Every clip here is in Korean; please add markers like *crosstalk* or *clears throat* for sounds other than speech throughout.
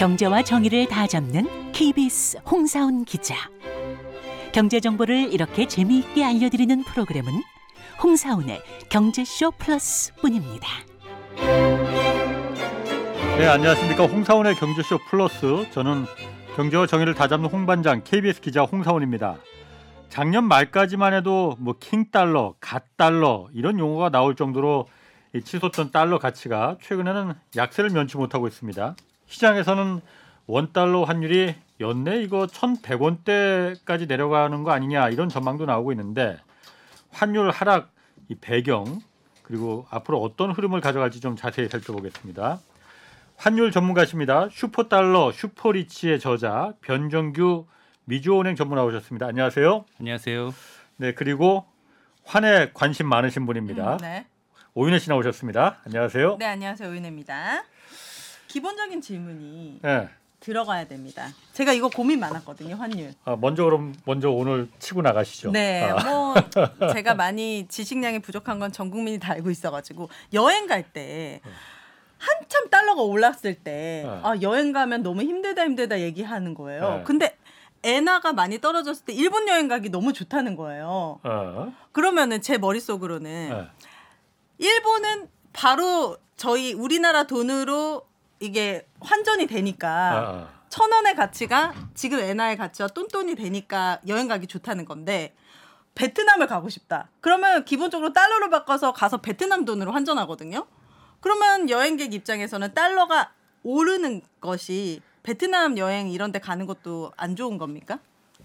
경제와 정의를 다 잡는 KBS 홍사훈 기자. 경제 정보를 이렇게 재미있게 알려드리는 프로그램은 홍사훈의 경제쇼 플러스뿐입니다. 네, 안녕하십니까. 홍사원의 경제쇼 플러스. 저는 경제와 정의를 다 잡는 홍반장 KBS 기자 홍사원입니다. 작년 말까지만 해도 뭐 킹달러, 갓달러 이런 용어가 나올 정도로 치솟던 달러 가치가 최근에는 약세를 면치 못하고 있습니다. 시장에서는 원달러 환율이 연내 이거 1,100원대까지 내려가는 거 아니냐 이런 전망도 나오고 있는데 환율 하락 이 배경 그리고 앞으로 어떤 흐름을 가져갈지 좀 자세히 살펴보겠습니다. 환율 전문가십니다. 슈퍼달러 슈퍼리치의 저자 변정규 미주은행 전문 나오셨습니다. 안녕하세요. 안녕하세요. 네 그리고 환에 관심 많으신 분입니다. 음, 네. 오윤혜 씨 나오셨습니다. 안녕하세요. 네, 안녕하세요. 오윤혜입니다. 기본적인 질문이 네. 들어가야 됩니다. 제가 이거 고민 많았거든요, 환율. 아, 먼저 그럼 먼저 오늘 치고 나가시죠. 네, 아, 뭐 *laughs* 제가 많이 지식량이 부족한 건 전 국민이 다 알고 있어가지고 여행 갈 때 한참 달러가 올랐을 때 네. 아, 여행 가면 너무 힘들다 힘들다 얘기하는 거예요. 네. 근데 엔화가 많이 떨어졌을 때 일본 여행 가기 너무 좋다는 거예요. 어, 그러면은 제 머릿속으로는 네. 일본은 바로 저희 우리나라 돈으로 이게 환전이 아, 되니까 아. 천 원의 가치가 지금 엔화의 가치와 똔똔이 되니까 여행 가기 좋다는 건데 베트남을 가고 싶다. 그러면 기본적으로 달러로 바꿔서 가서 베트남 돈으로 환전하거든요. 그러면 여행객 입장에서는 달러가 오르는 것이 베트남 여행 이런 데 가는 것도 안 좋은 겁니까?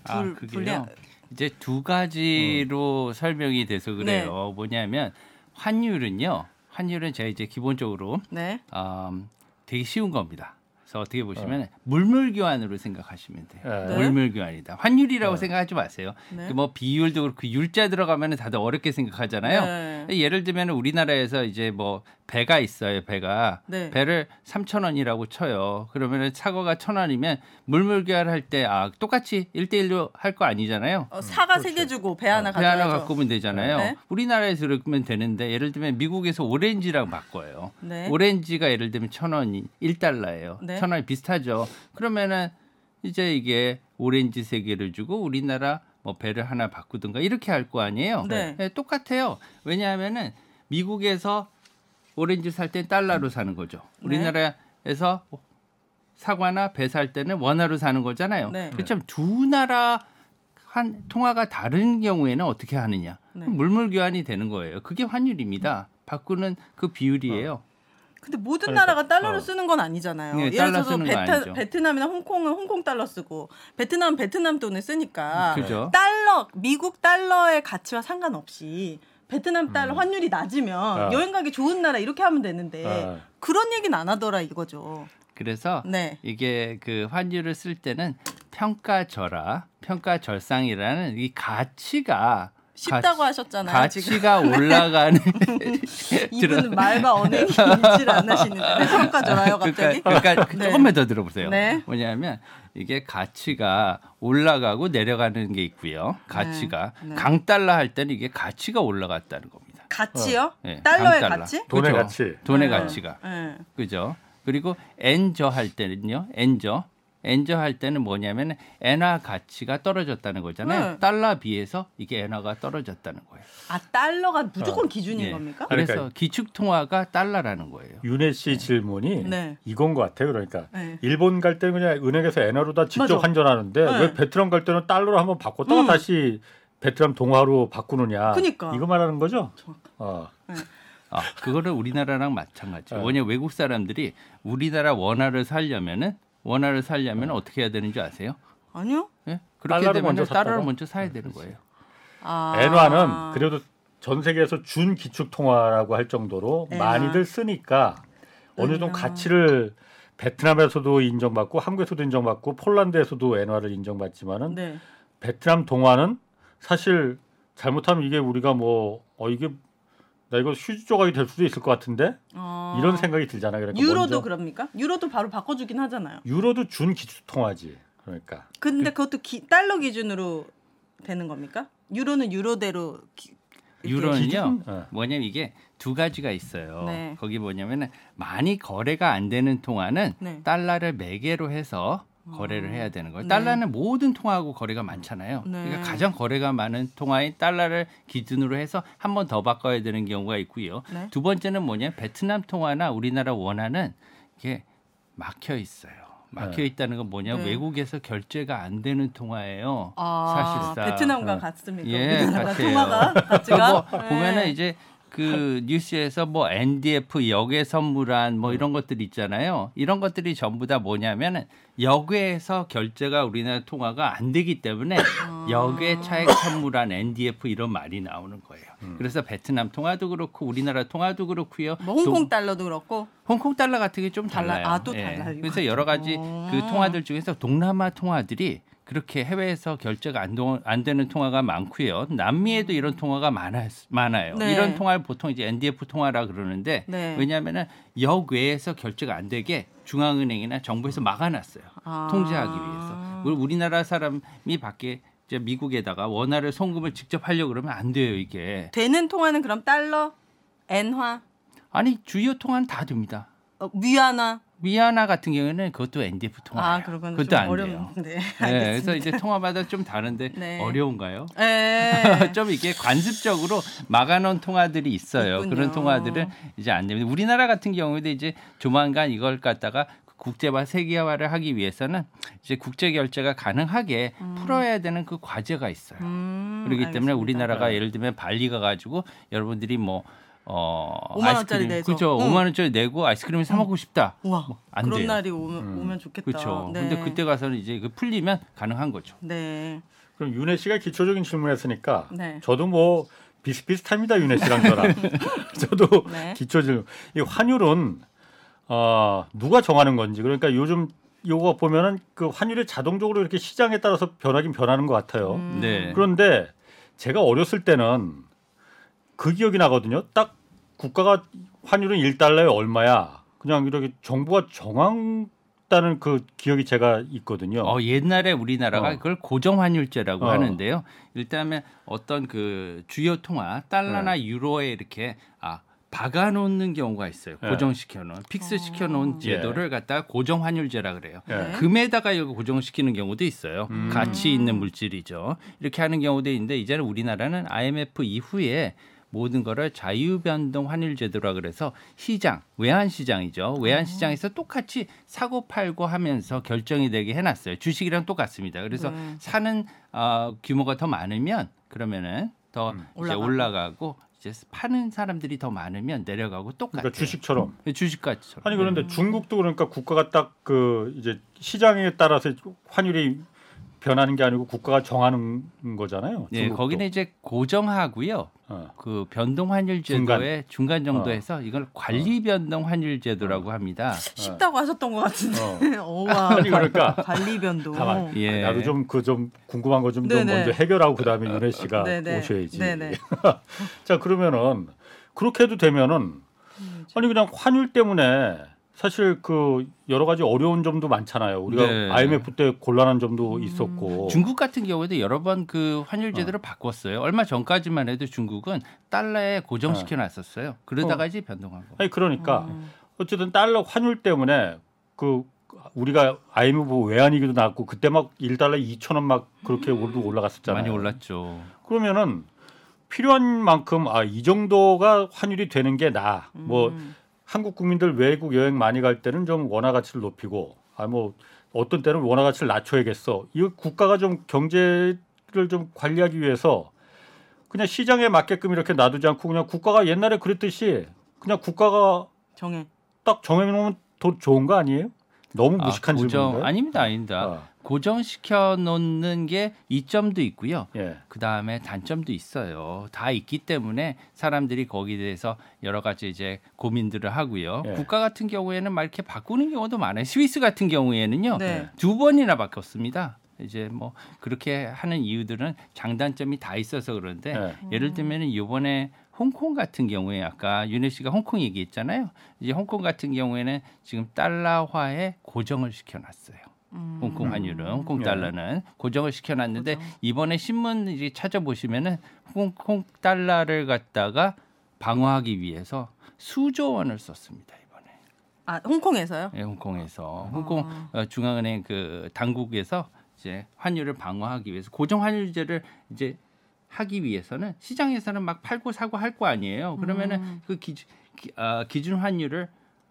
아, 불- 그게요. 불리한- 이제 두 가지로 설명이 돼서 그래요. 뭐냐면 환율은요. 환율은 제가 이제 기본적으로 네. 음, 되게 쉬운 겁니다. 그래서 어떻게 보시면 물물 교환으로 생각하시면 돼요. 네. 물물 교환이다. 환율이라고 네. 생각하지 마세요. 네. 그뭐 비율도 그렇고 율자 들어가면 다들 어렵게 생각하잖아요. 네. 예를 들면 우리나라에서 이제 뭐 배가 있어요. 배가 네. 배를 3천 원이라고 쳐요. 그러면은 사과가 천 원이면 물물 교환 할 때 아 똑같이 1대 1로 할 거 아니잖아요. 어, 사가 세개 그렇죠. 주고 배 하나 배 가져야죠. 하나 갖고 오면 되잖아요. 네. 우리나라에서 그러면 되는데 예를 들면 미국에서 오렌지랑 바꿔요. 네. 오렌지가 예를 들면 천 원이 1달러예요. 네. 천 원이 비슷하죠. 그러면은 이제 이게 오렌지 세 개를 주고 우리나라 뭐 배를 하나 바꾸든가 이렇게 할 거 아니에요. 네. 똑같아요. 왜냐하면은 미국에서 오렌지 살 땐 달러로 사는 거죠. 네. 우리나라에서 사과나 배 살 때는 원화로 사는 거잖아요. 네. 그렇죠. 두 나라 한 통화가 다른 경우에는 어떻게 하느냐? 네. 물물 교환이 되는 거예요. 그게 환율입니다. 바꾸는 그 비율이에요. 근데 모든 그러니까, 나라가 달러를 어. 쓰는 건 아니잖아요. 네, 예를 들어서 베트. 베트남이나 홍콩은 홍콩 달러 쓰고 베트남은 베트남 돈을 쓰니까 그죠? 달러 미국 달러의 가치와 상관없이 베트남 달러 음. 환율이 낮으면 아. 여행 가기 좋은 나라 이렇게 하면 되는데 아. 그런 얘기는 안 하더라 이거죠. 그래서 네. 이게 그 환율을 쓸 때는 평가절하, 평가절상이라는 이 가치가 쉽다고 가- 하셨잖아요. 지금 가치가 올라가는 *laughs* 이분은 말과 언행이 일치를 안 하시는데 네, 평가줘라요 갑자기. 그러니까, 그러니까 네. 조금만 더 들어보세요. 네. 뭐냐면 이게 가치가 올라가고 내려가는 게 있고요. 가치가 네. 네. 강달러 할 때는 이게 가치가 올라갔다는 겁니다. 가치요? 네, 달러의 강달러. 가치? 돈의 그죠? 가치. 돈의 네. 가치가. 네. 그죠? 그리고 엔저 할 때는요. 엔저. 엔저 할 때는 뭐냐면 엔화 가치가 떨어졌다는 거잖아요. 네. 달러 비해서 이게 엔화가 떨어졌다는 거예요. 아 달러가 무조건 어. 기준인 예. 겁니까? 그러니까 그래서 기축 통화가 달러라는 거예요. 윤혜 씨 질문이 네. 이건 것 같아요. 그러니까 네. 일본 갈 때는 그냥 은행에서 엔화로 다 직접 맞아. 환전하는데 네. 왜 베트남 갈 때는 달러로 한번 바꿨다가 음. 다시 베트남 동화로 바꾸느냐. 그니까. 이거 말하는 거죠? 정확하다. 어. 아, 그거는 우리나라랑 마찬가지예요. 네. 왜냐 외국 사람들이 우리나라 원화를 살려면은 원화를 살려면 어떻게 해야 되는지 아세요? 아니요. 예? 그렇게 달러를 되면 먼저 달러를 샀다가? 먼저 사야 되는 거예요. 아. 엔화는 그래도 전 세계에서 준 기축 통화라고 할 정도로 엔화. 많이들 쓰니까 어느 정도. 가치를 베트남에서도 인정받고 한국에서도 인정받고 폴란드에서도 엔화를 인정받지만은 네. 베트남 동화는 사실 잘못하면 이게 우리가 뭐 어 이게 나 이거 휴지 조각이 될 수도 있을 것 같은데 어. 이런 생각이 들잖아요. 그러니까 유로도 먼저 그럽니까? 유로도 바로 바꿔주긴 하잖아요. 유로도 준 기축 통화지. 그러니까 근데 그 것도 기, 달러 기준으로 되는 겁니까? 유로는 유로대로 기, 유로는요? 네. 뭐냐면 이게 두 가지가 있어요. 네. 거기 뭐냐면은 많이 거래가 안 되는 통화는 네. 달러를 매개로 해서 거래를 해야 되는 거예요. 네. 달러는 모든 통화하고 거래가 많잖아요. 네. 그러니까 가장 거래가 많은 통화인 달러를 기준으로 해서 한 번 더 바꿔야 되는 경우가 있고요. 네. 두 번째는 뭐냐 베트남 통화나 우리나라 원화는 이게 막혀 있어요. 막혀 네. 있다는 건 뭐냐 네. 외국에서 결제가 안 되는 통화예요. 아, 사실상. 베트남과 네. 같습니까? 예, 같아요. 통화가 그러니까 가치가 뭐 네. 보면은 이제 그 뉴스에서 뭐 NDF 역외 선물한 뭐 이런 것들 있잖아요. 이런 것들이 전부 다 뭐냐면은 역외에서 결제가 우리나라 통화가 안 되기 때문에 *laughs* 아. 역외 차액 선물한 NDF 이런 말이 나오는 거예요. 그래서 베트남 통화도 그렇고 우리나라 통화도 그렇고요. 뭐 홍콩 또 달러도 그렇고 홍콩 달러 같은 게 좀 달라- 달라요. 아, 또 예. 달라요, 그래서 이거. 여러 가지 어. 그 통화들 중에서 동남아 통화들이 그렇게 해외에서 결제가 안, 동- 안 되는 통화가 많고요. 남미에도 이런 통화가 많아, 많아요. 네. 이런 통화를 보통 이제 NDF 통화라 그러는데 네. 왜냐하면은 역외에서 결제가 안 되게 중앙은행이나 정부에서 막아놨어요. 아. 통제하기 위해서. 우리 우리나라 사람이 밖에 이제 미국에다가 원화를 송금을 직접 하려고 그러면 안 돼요 이게. 되는 통화는 그럼 달러, 엔화, 아니 주요 통화는 다 됩니다. 어, 위안화. 위안화 같은 경우에는 그것도 NDF 통화예요. 아, 그러면 그것도 좀안 돼요. 어렵네. 네, *laughs* 그래서 이제 통화마다 좀 다른데 네. 어려운가요? 예. *laughs* 좀 이게 관습적으로 막아놓은 통화들이 있어요. 있군요. 그런 통화들은 이제 안 됩니다. 우리나라 같은 경우에도 이제 조만간 이걸 갖다가 국제화 세계화를 하기 위해서는 이제 국제 결제가 가능하게 풀어야 되는 그 과제가 있어요. 음, 그렇기 때문에 알겠습니다. 우리나라가 네. 예를 들면 발리 가 가지고 여러분들이 뭐 어, 5만 원짜리 내서. 그죠? 응. 5만 원짜리 내고 아이스크림을 사 먹고 싶다. 우와, 안 그런 돼요. 날이 오면, 음. 오면 좋겠다. 그렇죠. 네. 근데 그때 가서는 이제 그 풀리면 가능한 거죠. 네. 그럼 윤혜 씨가 기초적인 질문했으니까 네. 저도 뭐 비슷비슷합니다 윤혜 씨랑 저랑 *laughs* *laughs* 저도 네. 기초 질문 이 환율은 어, 누가 정하는 건지 그러니까 요즘 요거 보면은 그 환율이 자동적으로 이렇게 시장에 따라서 변하긴 변하는 것 같아요. 음. 네. 그런데 제가 어렸을 때는 그 기억이 나거든요. 딱 국가가 환율은 1달러에 얼마야. 그냥 이렇게 정부가 정한다는 그 기억이 제가 있거든요. 어, 옛날에 우리나라가 어. 그걸 고정 환율제라고 어. 하는데요. 일단은 어떤 그 주요 통화 달러나 네. 유로에 이렇게 아 박아놓는 경우가 있어요. 네. 고정시켜놓은 fix 시켜놓은 어. 제도를 갖다가 고정환율제라 그래요. 예. 네. 금에다가 이거 고정시키는 경우도 있어요. 음. 가치 있는 물질이죠. 이렇게 하는 경우도 있는데 이제는 우리나라는 IMF 이후에 모든 거를 자유 변동 환율 제도라 그래서 시장, 외환 시장이죠. 외환 시장에서 똑같이 사고 팔고 하면서 결정이 되게 해 놨어요. 주식이랑 똑같습니다. 그래서 네. 사는 어, 규모가 더 많으면 그러면은 더 음. 이제 올라가고. 올라가고 이제 파는 사람들이 더 많으면 내려가고 똑같아요. 그러니까 주식처럼. 주식같이. 아니 그런데 중국도 그러니까 국가가 딱 그 이제 시장에 따라서 환율이 변하는 게 아니고 국가가 정하는 거잖아요. 네, 중국도. 거기는 이제 고정하고요. 어. 그 변동 환율 제도의 중간, 정도에서 이걸 관리 변동 환율 제도라고 합니다. 쉽다고 하셨던 것 같은데. 어. *laughs* 오와. *laughs* 아니 그러니까 관리 변동. 가만. 예. 나도 좀 그 좀 궁금한 거 좀. 먼저 해결하고 그다음에 윤혜 씨가 *laughs* 네네. 오셔야지. 네네. 자 그러면은 그렇게 해도 되면은 아니 그냥 환율 때문에 사실 그 여러 가지 어려운 점도 많잖아요. 우리가 네. IMF 때 곤란한 음. 점도 있었고. 중국 같은 경우에도 여러 번 그 환율 어. 제도를 바꿨어요. 얼마 전까지만 해도 중국은 달러에 고정시켜 놨었어요. 그러다가 이제 변동한 거. 아니 그러니까 음. 어쨌든 달러 환율 때문에 그 우리가 IMF 외환위기도 났고 그때 막 1달러 2천 원 막 그렇게 오르고 올라갔었잖아요. 많이 올랐죠. 그러면은 필요한 만큼 아 이 정도가 환율이 되는 게 나. 뭐 음. 한국 국민들 외국 여행 많이 갈 때는 좀 원화 가치를 높이고 아 뭐 어떤 때는 원화 가치를 낮춰야겠어. 이거 국가가 좀 경제를 좀 관리하기 위해서 그냥 시장에 맞게끔 이렇게 놔두지 않고 그냥 국가가 옛날에 그랬듯이 그냥 국가가 정해. 딱 정해 놓으면 더 좋은 거 아니에요? 너무 무식한 아, 질문인가요? 아닙니다, 아닙니다. 아, 고정시켜 놓는 게 이점도 있고요. 예. 그 다음에 단점도 있어요. 다 있기 때문에 사람들이 거기에 대해서 여러 가지 이제 고민들을 하고요. 예. 국가 같은 경우에는 막 이렇게 바꾸는 경우도 많아요. 스위스 같은 경우에는요, 네. 두 번이나 바뀌었습니다. 이제 뭐 그렇게 하는 이유들은 장단점이 다 있어서 그런데 예. 예를 들면 이번에 홍콩 같은 경우에 아까 윤혜 씨가 홍콩 얘기했잖아요. 이제 홍콩 같은 경우에는 지금 달러화에 고정을 시켜놨어요. 음. 홍콩 환율은 홍콩 네. 달러는 고정을 시켜놨는데 고정. 이번에 신문 이제 찾아보시면은 홍콩 달러를 갖다가 방어하기 위해서 수조 원을 썼습니다 이번에 아 홍콩에서요? 예, 홍콩에서 홍콩 어, 중앙은행 그 당국에서 이제 환율을 방어하기 위해서 고정 환율제를 이제 하기 위해서는 시장에서는 막 팔고 사고 할 거 아니에요. 그러면은 그 기준 기, 아, 기준 환율을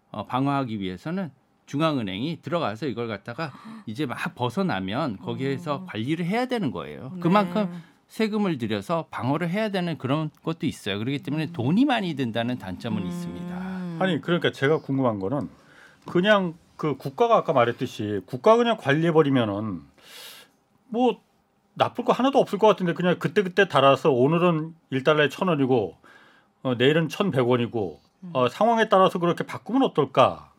어, 방어하기 위해서는 중앙은행이 들어가서 이걸 갖다가 이제 막 벗어나면 거기에서 관리를 해야 되는 거예요. 그만큼 네. 세금을 들여서 방어를 해야 되는 그런 것도 있어요. 그렇기 때문에 돈이 많이 든다는 단점은 있습니다. 음. 아니 그러니까 제가 궁금한 거는 그냥 그 국가가 아까 말했듯이 국가 그냥 관리해 버리면은 뭐 나쁠 거 하나도 없을 것 같은데 그냥 그때 그때 달아서 오늘은 1달러에 천 원이고 어, 내일은 천백 원이고 어, 상황에 따라서 그렇게 바꾸면 어떨까?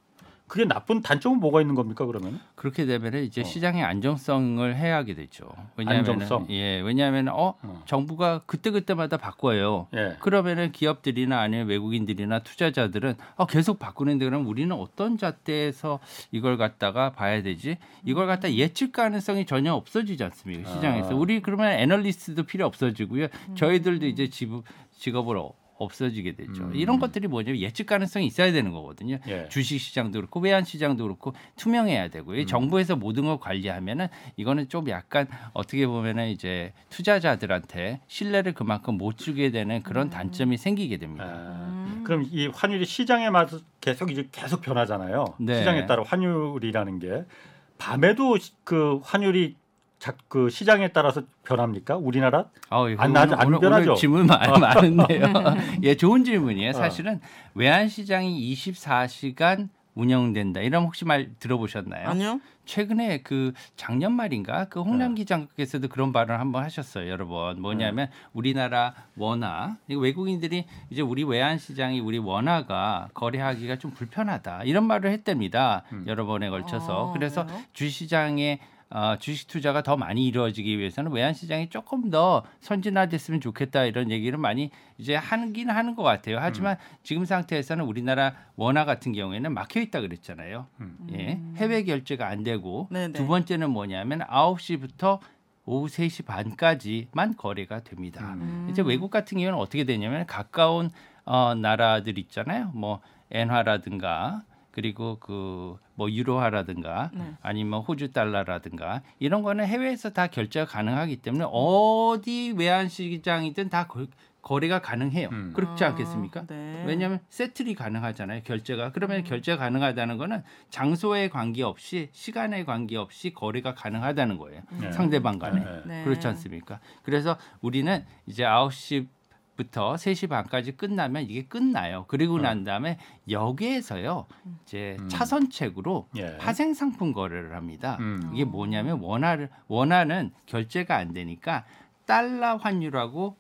그게 나쁜 단점은 뭐가 있는 겁니까 그러면? 그렇게 되면 이제 어. 시장의 안정성을 해하게 되죠. 왜냐하면 안정성? 예, 왜냐하면 어 어. 정부가 그때 그때마다 바꿔요. 예. 그러면은 기업들이나 아니면 외국인들이나 투자자들은 어, 계속 바꾸는데 그럼 우리는 어떤 잣대에서 이걸 갖다가 봐야 되지? 이걸 갖다 예측 가능성이 전혀 없어지지 않습니까 시장에서? 아. 우리 그러면 애널리스트도 필요 없어지고요. 저희들도 이제 집, 직업을 어- 없어지게 되죠. 음. 이런 것들이 뭐냐면 예측 가능성이 있어야 되는 거거든요. 예. 주식 시장도 그렇고 외환 시장도 그렇고 투명해야 되고요. 음. 정부에서 모든 걸 관리하면은 이거는 좀 약간 어떻게 보면은 이제 투자자들한테 신뢰를 그만큼 못 주게 되는 그런 단점이 생기게 됩니다. 아, 그럼 이 환율이 시장에 맞서 계속 이제 계속 변하잖아요. 네. 시장에 따라 환율이라는 게 밤에도 시- 그 환율이 자, 그 시장에 따라서 변합니까? 우리나라? 어, 이거 안 오늘, 나죠? 안 오늘, 변하죠? 오늘 질문 많, *laughs* 많은데요. 예, 좋은 질문이에요. 어. 사실은 외환 시장이 24시간 운영된다. 이런 혹시 말 들어보셨나요? 아니요. 최근에 그 작년 말인가 그 홍남 기장께서도 그런 발언을 한번 하셨어요 여러 번 뭐냐면 우리나라 원화 이거 외국인들이 이제 우리 외환 시장이 우리 원화가 거래하기가 좀 불편하다 이런 말을 했답니다 여러 번에 걸쳐서 아, 그래서? 주시장에 어, 주식 투자가 더 많이 이루어지기 위해서는 외환 시장이 조금 더 선진화됐으면 좋겠다 이런 얘기를 많이 이제 하긴 하는 것 같아요. 하지만 지금 상태에서는 우리나라 원화 같은 경우에는 막혀 있다 그랬잖아요. 예, 해외 결제가 안 되고 네네. 두 번째는 뭐냐면 9시부터 오후 3시 반까지만 거래가 됩니다. 음. 이제 외국 같은 경우는 어떻게 되냐면 가까운 어, 나라들 있잖아요. 뭐 엔화라든가 그리고 그 뭐 유로화라든가 네. 아니면 호주 달러라든가 이런 거는 해외에서 다 결제가 가능하기 때문에 어디 외환 시장이든 다 거, 거래가 가능해요. 음. 그렇지 아, 않겠습니까? 네. 왜냐하면 세틀이 가능하잖아요. 결제가 그러면 결제가 가능하다는 거는 장소에 관계없이 시간에 관계없이 거래가 가능하다는 거예요. 네. 상대방 간에 네. 네. 그렇지 않습니까? 그래서 우리는 이제 9시 부터 3시 반까지 끝나면 이게 끝나요. 그리고 난 다음에 여기에서요. 이제 음. 차선책으로 예. 파생 상품 거래를 합니다. 음. 이게 뭐냐면 원화를 원화는 결제가 안 되니까 달러 환율하고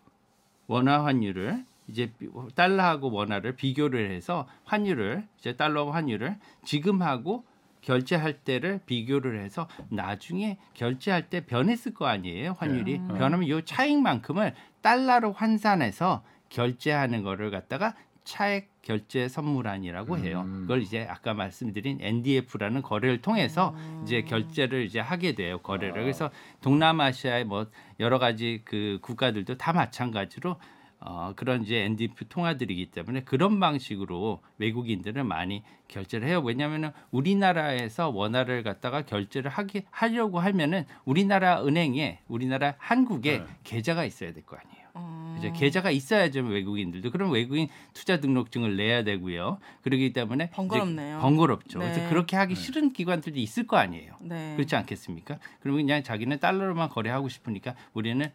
원화 환율을 이제 비- 달러하고 원화를 비교를 해서 환율을 이제 달러 환율을 지금하고 결제할 때를 비교를 해서 나중에 결제할 때 변했을 거 아니에요 환율이 음. 변하면 이 차익만큼을 달러로 환산해서 결제하는 거를 갖다가 차액 결제 선물안이라고 해요. 음. 그걸 이제 아까 말씀드린 NDF라는 거래를 통해서 음. 이제 결제를 이제 하게 돼요. 거래를. 아. 그래서 동남아시아의 뭐 여러 가지 그 국가들도 다 마찬가지로 어, 그런 이제 NDF 통화들이기 때문에 그런 방식으로 외국인들은 많이 결제를 해요. 왜냐하면 우리나라에서 원화를 갖다가 결제를 하기 하려고 하면은 우리나라 은행에 우리나라 한국에 네. 계좌가 있어야 될 거 아니에요. 음. 이제 계좌가 있어야죠 외국인들도 그럼 외국인 투자 등록증을 내야 되고요. 그러기 때문에 번거롭네요. 번거롭죠. 네. 그래서 그렇게 하기 네. 싫은 기관들도 있을 거 아니에요. 네. 그렇지 않겠습니까? 그러면 그냥 자기는 달러로만 거래하고 싶으니까 우리는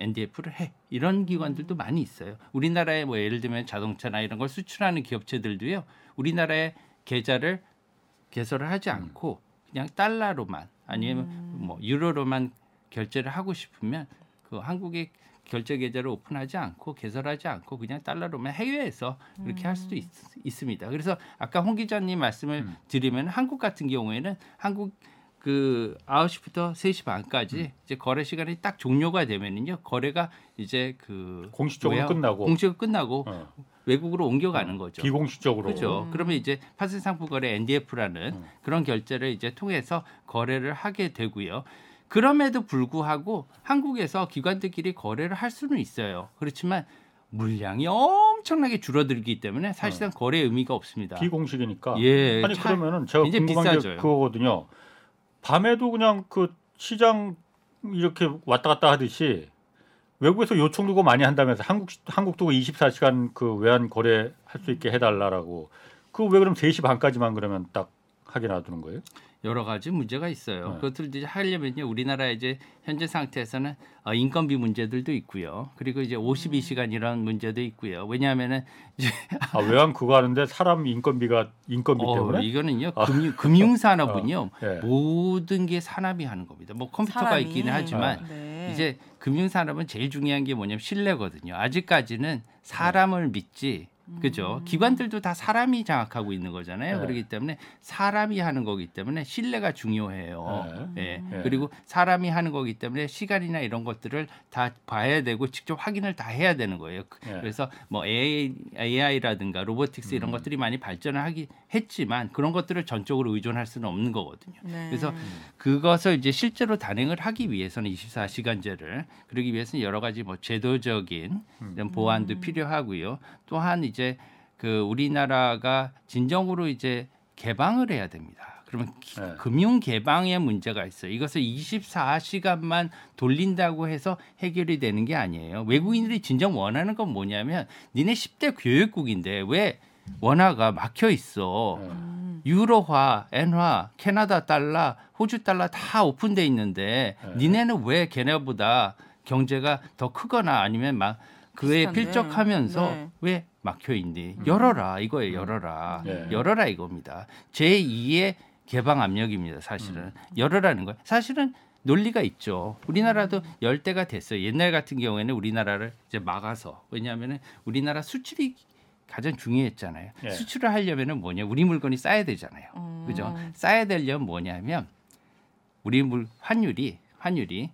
NDF를 해 이런 기관들도 많이 있어요. 우리나라에 뭐 예를 들면 자동차나 이런 걸 수출하는 기업체들도요. 우리나라에 계좌를 개설을 하지 않고 그냥 달러로만 아니면 뭐 유로로만 결제를 하고 싶으면 그 한국의 결제 계좌를 오픈하지 않고 개설하지 않고 그냥 달러로만 해외에서 그렇게 할 수도 있, 습니다 그래서 아까 홍 기자님 말씀을 음. 드리면 한국 같은 경우에는 한국 그 9시부터 3시 반까지 이제 거래 시간이 딱 종료가 되면은요. 거래가 이제 그 공식적으로 뭐야? 끝나고 공식으로 끝나고 어. 외국으로 옮겨가는 거죠. 비공식적으로. 그죠. 음. 그러면 이제 파생 상품 거래 NDF라는 음. 그런 결제를 이제 통해서 거래를 하게 되고요. 그럼에도 불구하고 한국에서 기관들끼리 거래를 할 수는 있어요. 그렇지만 물량이 엄청나게 줄어들기 때문에 사실상 거래 의미가 없습니다. 비공식이니까. 예, 아니 참 그러면은 제가 궁금한 게 비싸져요. 그거거든요. 밤에도 그냥 그 시장 이렇게 왔다 갔다 하듯이 외국에서 요청 두고 많이 한다면서 한국 한국도 24시간 그 외환 거래 할 수 있게 해달라라고. 그 왜 그럼 3시 반까지만 그러면 딱 하게 놔두는 거예요? 여러 가지 문제가 있어요. 네. 그것들 이제 하려면요, 우리나라 이제 현재 상태에서는 어, 인건비 문제들도 있고요. 그리고 이제 52시간 이런 문제도 있고요. 왜냐하면은 이제 아 외환 그거 하는데 사람 인건비가 인건비 어, 때문에? 이거는요, 아. 금융, 금융 산업은요, 예. 모든 게 산업이 하는 겁니다. 뭐 컴퓨터가 사람이. 있기는 하지만 네. 이제 금융 산업은 제일 중요한 게 뭐냐면 신뢰거든요. 아직까지는 사람을 믿지. 그죠? 기관들도 다 사람이 장악하고 있는 거잖아요. 네. 그렇기 때문에 사람이 하는 거기 때문에 신뢰가 중요해요. 네. 예. 네. 그리고 사람이 하는 거기 때문에 시간이나 이런 것들을 다 봐야 되고 직접 확인을 다 해야 되는 거예요. 그- 네. 그래서 뭐 AI, AI라든가 로보틱스 이런 음. 것들이 많이 발전을 하기 했지만 그런 것들을 전적으로 의존할 수는 없는 거거든요. 네. 그래서 그것을 이제 실제로 단행을 하기 위해서는 24시간제를 그러기 위해서는 여러 가지 뭐 제도적인 음. 이런 보완도 음. 필요하고요. 또한 이제 그 우리나라가 진정으로 이제 개방을 해야 됩니다. 그러면 기- 네. 금융 개방의 문제가 있어요. 이것을 24시간만 돌린다고 해서 해결이 되는 게 아니에요. 외국인들이 진정 원하는 건 뭐냐면 니네 10대 교육국인데 왜 원화가 막혀 있어. 네. 음. 유로화, 엔화, 캐나다 달러, 호주 달러 다 오픈돼 있는데 네. 니네는 왜 걔네보다 경제가 더 크거나 아니면 막 그에 비슷한데. 필적하면서 네. 왜 막혀 있니? 열어라 이거예요. 열어라. 네. 열어라 이겁니다. 제 2의 개방 압력입니다. 사실은 열어라는 거예요. 사실은 논리가 있죠. 우리나라도 열 때가 됐어요. 옛날 같은 경우에는 우리나라를 이제 막아서 왜냐하면은 우리나라 수출이 가장 중요했잖아요. 예. 수출을 하려면은 뭐냐? 우리 물건이 싸야 되잖아요. 음. 그죠? 싸야 되려면 뭐냐면 우리 물 환율이 환율이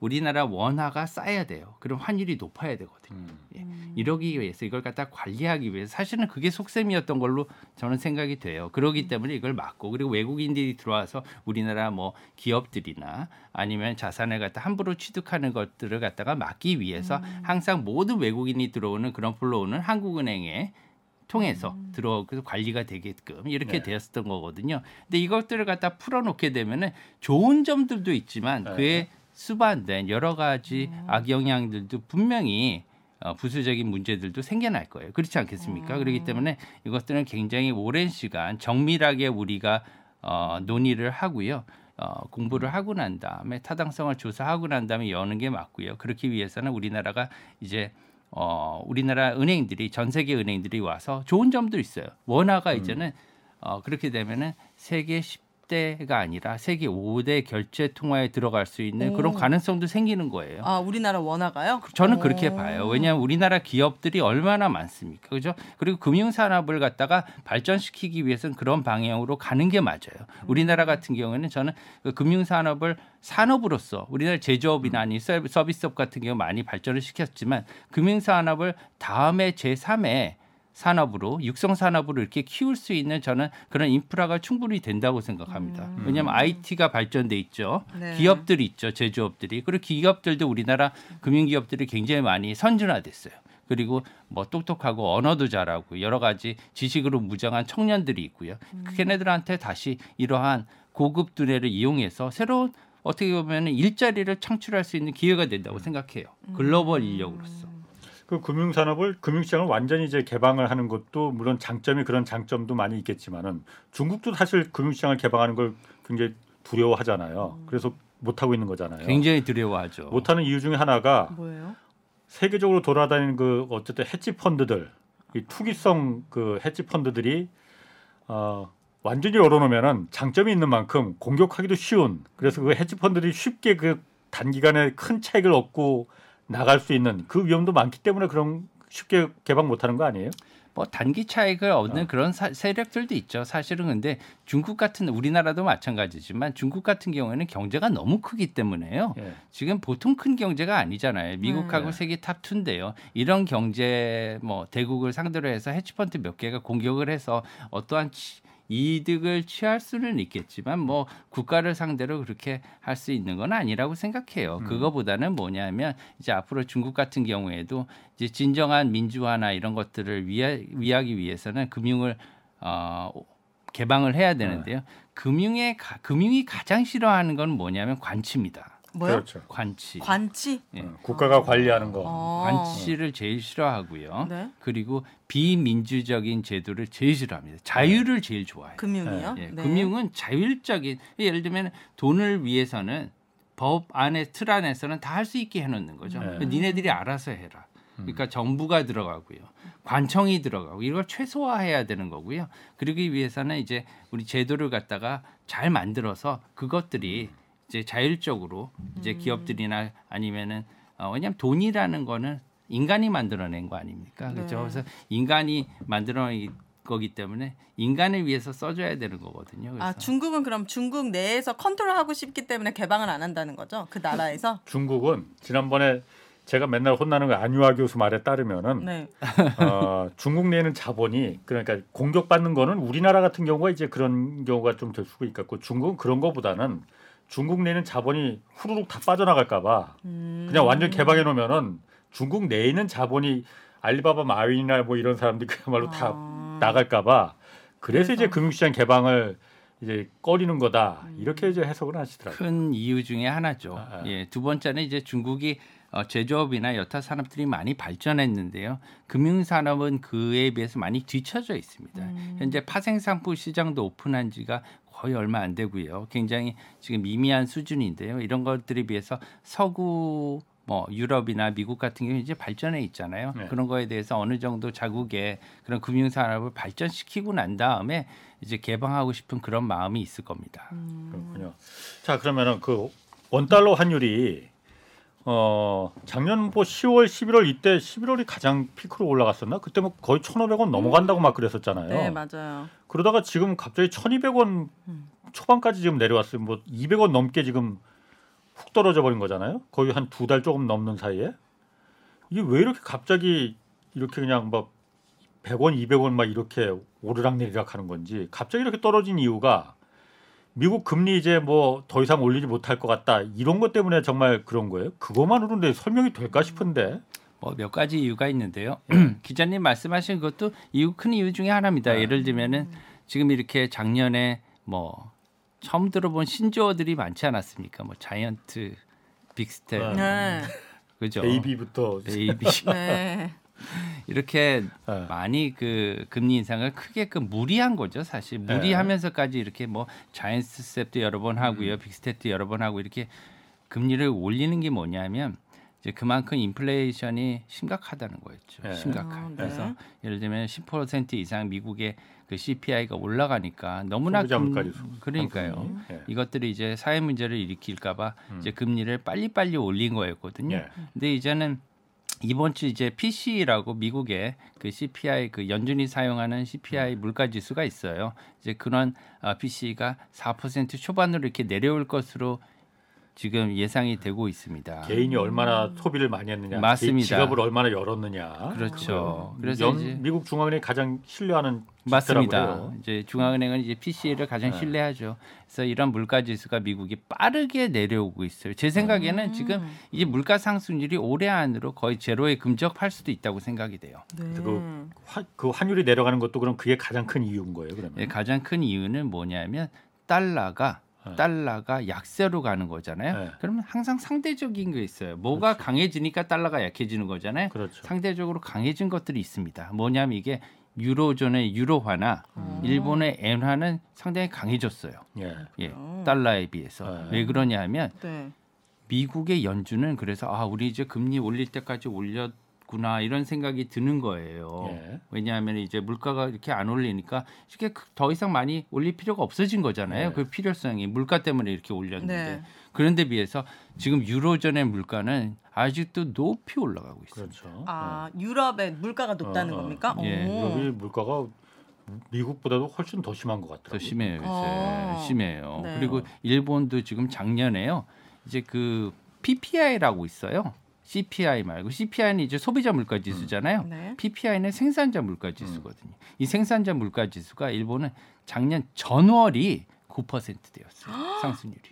우리나라 원화가 싸야 돼요. 그럼 환율이 높아야 되거든요. 음. 예. 이러기 위해서 이걸 갖다 관리하기 위해서 사실은 그게 속셈이었던 걸로 저는 생각이 돼요. 그러기 때문에 이걸 막고 그리고 외국인들이 들어와서 우리나라 뭐 기업들이나 아니면 자산을 갖다 함부로 취득하는 것들을 갖다가 막기 위해서 항상 모든 외국인이 들어오는 그런 플로우는 한국은행에 통해서 들어오고 관리가 되게끔 이렇게 네. 되었던 거거든요. 근데 이것들을 갖다 풀어놓게 되면은 좋은 점들도 있지만 네. 그에 수반된 여러 가지 악영향들도 분명히 어, 부수적인 문제들도 생겨날 거예요. 그렇지 않겠습니까? 그렇기 때문에 이것들은 굉장히 오랜 시간 정밀하게 우리가 어, 논의를 하고요. 어, 공부를 하고 난 다음에 타당성을 조사하고 난 다음에 여는 게 맞고요. 그렇기 위해서는 우리나라가 이제 어, 우리나라 은행들이 전 세계 은행들이 와서 좋은 점도 있어요. 원화가 이제는 어, 그렇게 되면은 세계 10 대가 아니라 세계 5대 결제 통화에 들어갈 수 있는 그런 오. 가능성도 생기는 거예요. 아 우리나라 원화가요? 저는 오. 그렇게 봐요. 왜냐하면 우리나라 기업들이 얼마나 많습니까? 그죠? 그리고 금융산업을 갖다가 발전시키기 위해서는 그런 방향으로 가는 게 맞아요. 우리나라 같은 경우에는 저는 그 금융산업을 산업으로서 우리나라 제조업이나 아니 서- 서비스업 같은 경우 많이 발전을 시켰지만 금융산업을 다음에 제3의 산업으로 육성 산업으로 이렇게 키울 수 있는 저는 그런 인프라가 충분히 된다고 생각합니다. 음. 왜냐하면 IT가 발전돼 있죠. 네. 기업들이 있죠. 제조업들이. 그리고 기업들도 우리나라 금융기업들이 굉장히 많이 선진화됐어요. 그리고 뭐 똑똑하고 언어도 잘하고 여러 가지 지식으로 무장한 청년들이 있고요. 음. 그 걔네들한테 다시 이러한 고급 두뇌를 이용해서 새로운 어떻게 보면 일자리를 창출할 수 있는 기회가 된다고 생각해요. 음. 글로벌 인력으로서. 그 금융 산업을 금융 시장을 완전히 이제 개방을 하는 것도 물론 장점이 그런 장점도 많이 있겠지만은 중국도 사실 금융 시장을 개방하는 걸 굉장히 두려워하잖아요. 그래서 못 하고 있는 거잖아요. 굉장히 두려워하죠. 못 하는 이유 중에 하나가 뭐예요? 세계적으로 돌아다니는 그 어쨌든 헤지 펀드들, 이 투기성 그 헤지 펀드들이 어, 완전히 열어놓으면은 장점이 있는 만큼 공격하기도 쉬운. 그래서 그 헤지 펀드들이 쉽게 그 단기간에 큰 차익을 얻고 나갈 수 있는 그 위험도 많기 때문에 그런 쉽게 개방 못하는 거 아니에요? 뭐 단기 차익을 얻는 어. 그런 사- 세력들도 있죠. 사실은 근데 중국 같은 우리나라도 마찬가지지만 중국 같은 경우에는 경제가 너무 크기 때문에요. 예. 지금 보통 큰 경제가 아니잖아요. 미국하고 네. 세계 top 2인데요. 이런 경제 뭐 대국을 상대로 해서 헤지펀드 몇 개가 공격을 해서 어떠한 치- 이득을 취할 수는 있겠지만 뭐 국가를 상대로 그렇게 할 수 있는 건 아니라고 생각해요. 음. 그거보다는 뭐냐면 이제 앞으로 중국 같은 경우에도 이제 진정한 민주화나 이런 것들을 위하, 위하기 위해서는 금융을 어, 개방을 해야 되는데요. 금융의 가, 금융이 가장 싫어하는 건 뭐냐면 관치입니다. 뭐요? 그렇죠. 관치. 관치. 예. 어, 국가가 관리하는 거. 어. 관치를 제일 싫어하고요. 네. 그리고 비민주적인 제도를 제일 싫어합니다. 자유를 제일 좋아해요. 금융이요? 예, 네. 금융은 자율적인 예를 들면 돈을 위해서는 법 안에 틀 안에서는 다 할 수 있게 해놓는 거죠. 네. 니네들이 알아서 해라. 그러니까 정부가 들어가고요, 관청이 들어가고 이걸 최소화해야 되는 거고요. 그러기 위해서는 이제 우리 제도를 갖다가 잘 만들어서 그것들이 이제 자율적으로 이제 기업들이나 아니면은 어, 왜냐하면 돈이라는 거는 인간이 만들어낸 거 아닙니까? 그렇죠. 네. 그래서 인간이 만들어낸 거기 때문에 인간을 위해서 써줘야 되는 거거든요. 그래서 아 중국은 그럼 중국 내에서 컨트롤하고 싶기 때문에 개방을 안 한다는 거죠? 그 나라에서? 중국은 지난번에 제가 맨날 혼나는 거 안유아 교수 말에 따르면은 네. 어, 중국 내는 자본이 그러니까 공격받는 거는 우리나라 같은 경우가 이제 그런 경우가 좀 될 수가 있겠고 중국은 그런 거보다는 중국 내는 자본이 후루룩 다 빠져나갈까봐 음. 그냥 완전 개방해 놓으면은 중국 내에 있는 자본이 알리바바 마윈이나 뭐 이런 사람들이 그야말로 다 아. 나갈까봐 그래서 이제 그래서? 금융시장 개방을 이제 꺼리는 거다 이렇게 이제 해석을 하시더라고요. 큰 이유 중에 하나죠. 아, 아. 예, 두 번째는 이제 중국이 어, 제조업이나 여타 산업들이 많이 발전했는데요. 금융 산업은 그에 비해서 많이 뒤처져 있습니다. 음. 현재 파생상품 시장도 오픈한 지가 거의 얼마 안 되고요. 굉장히 지금 미미한 수준인데요. 이런 것들에 비해서 서구 뭐 유럽이나 미국 같은 경우 이제 발전해 있잖아요. 네. 그런 거에 대해서 어느 정도 자국의 그런 금융 산업을 발전시키고 난 다음에 이제 개방하고 싶은 그런 마음이 있을 겁니다. 그렇군요. 자 그러면은 그 원달러 환율이 어 작년 뭐 10월, 11월 이때 11월이 가장 피크로 올라갔었나? 그때 뭐 거의 1,500원 넘어간다고 막 그랬었잖아요. 네 맞아요. 그러다가 지금 갑자기 1,200원 초반까지 지금 내려왔어요. 뭐 200원 넘게 지금 훅 떨어져 버린 거잖아요. 거의 한 두 달 조금 넘는 사이에 이게 왜 이렇게 갑자기 이렇게 그냥 막 100원, 200원 막 이렇게 오르락 내리락 하는 건지 갑자기 이렇게 떨어진 이유가 미국 금리 이제 뭐 더 이상 올리지 못할 것 같다 이런 것 때문에 정말 그런 거예요? 그것만으로는 설명이 될까 싶은데 뭐 몇 가지 이유가 있는데요. *clears throat* 기자님 말씀하신 것도 이유 큰 이유 중에 하나입니다. 네. 예를 들면은 지금 이렇게 작년에 뭐 처음 들어본 신조어들이 많지 않았습니까? 뭐 자이언트, 빅스텝, 네. 네. 그죠? AB부터 베이비 *laughs* 네. 이렇게 네. 많이 그 금리 인상을 크게 그 무리한 거죠, 사실. 네. 무리하면서까지 이렇게 뭐 자이언트 스텝도 여러 번 하고요, 음. 빅스텝도 여러 번 하고 이렇게 금리를 올리는 게 뭐냐면 이제 그만큼 인플레이션이 심각하다는 거였죠. 네. 심각한. 아, 네. 그래서 예를 들면 10% 이상 미국의 그 CPI가 올라가니까 너무나 금- 그러니까요. 예. 이것들이 이제 사회 문제를 일으킬까봐 음. 이제 금리를 빨리빨리 올린 거였거든요. 예. 근데 이제는 이번 주 이제 PC라고 미국의 그 CPI 그 연준이 사용하는 CPI 물가 지수가 있어요. 이제 그런 아, PC가 4% 초반으로 이렇게 내려올 것으로 지금 예상이 되고 있습니다. 개인이 얼마나 소비를 많이 했느냐, 맞습니다. 지갑을 얼마나 열었느냐. 그렇죠. 그래서 연- 이제 미국 중앙은행이 가장 신뢰하는 맞습니다. 이제 중앙은행은 이제 PC를 가장 네. 신뢰하죠. 그래서 이런 물가 지수가 미국이 빠르게 내려오고 있어요. 제 생각에는 음. 지금 이 물가 상승률이 올해 안으로 거의 제로에 근접할 수도 있다고 생각이 돼요. 네. 그, 화, 그 환율이 내려가는 것도 그럼 그게 가장 큰 이유인 거예요, 그러면. 예, 가장 큰 이유는 뭐냐면 달러가 네. 달러가 약세로 가는 거잖아요. 네. 그러면 항상 상대적인 게 있어요. 뭐가 강해지니까 달러가 약해지는 거잖아요. 그렇죠. 상대적으로 강해진 것들이 있습니다. 뭐냐면 이게 유로존의 유로화나 음. 일본의 엔화는 상당히 강해졌어요. 예. 예, 음. 달러에 비해서 네. 왜 그러냐면 네. 미국의 연준은 그래서 아 우리 이제 금리 올릴 때까지 올렸고 있구나 이런 생각이 드는 거예요. 예. 왜냐하면 이제 물가가 이렇게 안 올리니까 쉽게 그- 더 이상 많이 올릴 필요가 없어진 거잖아요. 네. 그 필요성이 물가 때문에 이렇게 올렸는데 네. 그런데 비해서 지금 유로존의 물가는 아직도 높이 올라가고 있습니다. 그렇죠. 아 유럽의 물가가 높다는 어, 어. 겁니까? 예. 오. 유럽이 물가가 미국보다도 훨씬 더 심한 것 같더라고요. 더 심해요 어. 심해요. 네. 그리고 일본도 지금 작년에요 이제 그 PPI라고 있어요. CPI 말고 CPI는 이제 소비자 물가 지수잖아요. 네. PPI는 생산자 물가 지수거든요. 이 생산자 물가 지수가 일본은 작년 전월이 9%대였어요. 상승률이.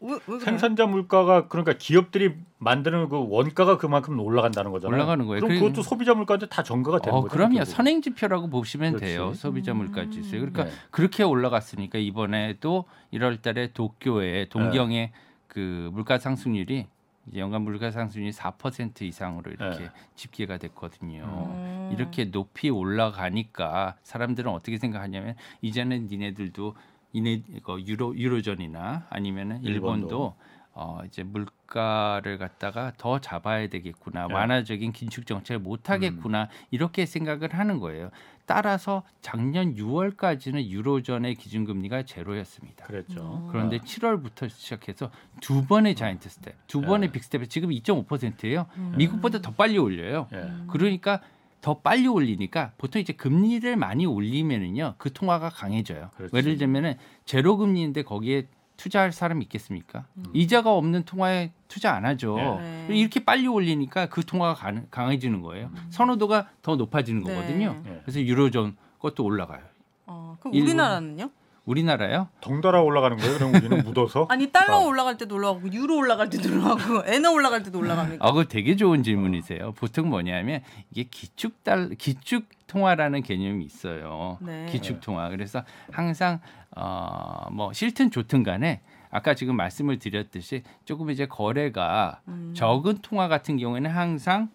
왜, 왜 그래요? 생산자 물가가 그러니까 기업들이 만드는 그 원가가 그만큼 올라간다는 거잖아요. 올라가는 거예요. 그럼 그리고- 그것도 소비자 물가한테 다 전가가 되는 어, 거죠. 그럼요. 결국은. 선행 지표라고 보시면 그렇지. 돼요. 소비자 물가 지수. 그러니까 네. 그렇게 올라갔으니까 이번에도 1월 달에 도쿄에 동경의 네. 그 물가 상승률이 연간 물가 상승률이 4% 이상으로 이렇게 네. 집계가 됐거든요. 음. 이렇게 높이 올라가니까 사람들은 어떻게 생각하냐면 이제는 니네들도 이네 이거 유로 유로존이나 아니면은 일본도, 일본도. 어 이제 물가를 갖다가 더 잡아야 되겠구나 네. 완화적인 긴축 정책을 못 하겠구나 음. 이렇게 생각을 하는 거예요. 따라서 작년 6월까지는 유로존의 기준금리가 제로였습니다. 그랬죠. 그런데 어. 7월부터 시작해서 두 번의 자이언트 스텝, 두 번의 네. 빅스텝이 지금 2.5%예요. 음. 미국보다 더 빨리 올려요. 예. 그러니까 더 빨리 올리니까 보통 이제 금리를 많이 올리면은요 그 통화가 강해져요. 그렇지. 예를 들면은 제로 금리인데 거기에 투자할 사람 있겠습니까? 이자가 없는 통화에 투자 안 하죠. 네. 이렇게 빨리 올리니까 그 통화가 강- 강해지는 거예요. 선호도가 더 높아지는 네. 거거든요. 네. 그래서 유로존 것도 올라가요. 어, 그럼 일본- 우리나라는요? 우리나라요? 덩달아 올라가는 거예요. 그럼 우리는 묻어서. *laughs* 아니 달러 어. 올라갈 때도 올라가고 유로 올라갈 때도 올라가고 *laughs* 엔화 올라갈 때도 올라갑니까? 아, 그거 되게 좋은 질문이세요. 보통 뭐냐면 이게 기축 달 기축 통화라는 개념이 있어요. 네. 기축 통화. 그래서 항상 어 뭐 싫든 좋든 간에 아까 지금 말씀을 드렸듯이 조금 이제 거래가 음. 적은 통화 같은 경우에는 항상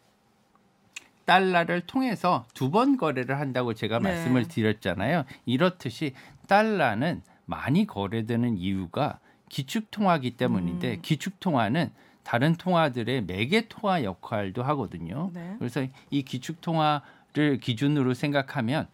달러를 통해서 두 번 거래를 한다고 제가 네. 말씀을 드렸잖아요. 이렇듯이 달러는 많이 거래되는 이유가 기축 통화기 때문인데 음. 기축 통화는 다른 통화들의 매개 통화 역할도 하거든요. 네. 그래서 이 기축 통화를 기준으로 생각하면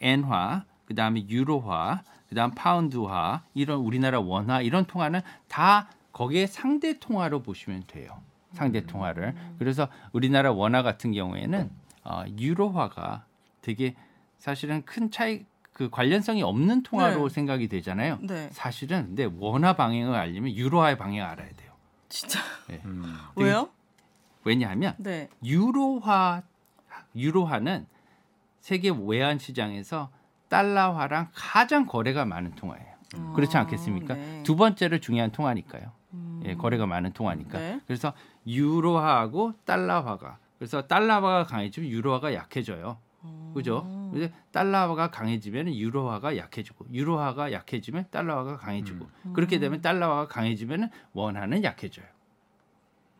엔화, 그다음에 유로화, 그다음 파운드화, 이런 우리나라 원화 이런 통화는 다 거기에 상대 통화로 보시면 돼요. 상대 통화를. 그래서 우리나라 원화 같은 경우에는 어, 유로화가 되게 사실은 큰 차이 그 관련성이 없는 통화로 네. 생각이 되잖아요. 네. 사실은 근데 원화 방향을 알려면 유로화의 방향을 알아야 돼요. 진짜 음. 왜요? 왜냐하면 네. 유로화 유로화는 세계 외환 시장에서 달러화랑 가장 거래가 많은 통화예요. 그렇지 아, 않겠습니까? 네. 두 번째로 중요한 통화니까요. 음. 예, 거래가 많은 통화니까. 네. 그래서 유로화하고 달러화가 그래서 달러화가 강해지면 유로화가 약해져요. 어. 그죠? 이제 달러화가 강해지면 유로화가 약해지고 유로화가 약해지면 달러화가 강해지고 음. 그렇게 되면 달러화가 강해지면 원화는 약해져요.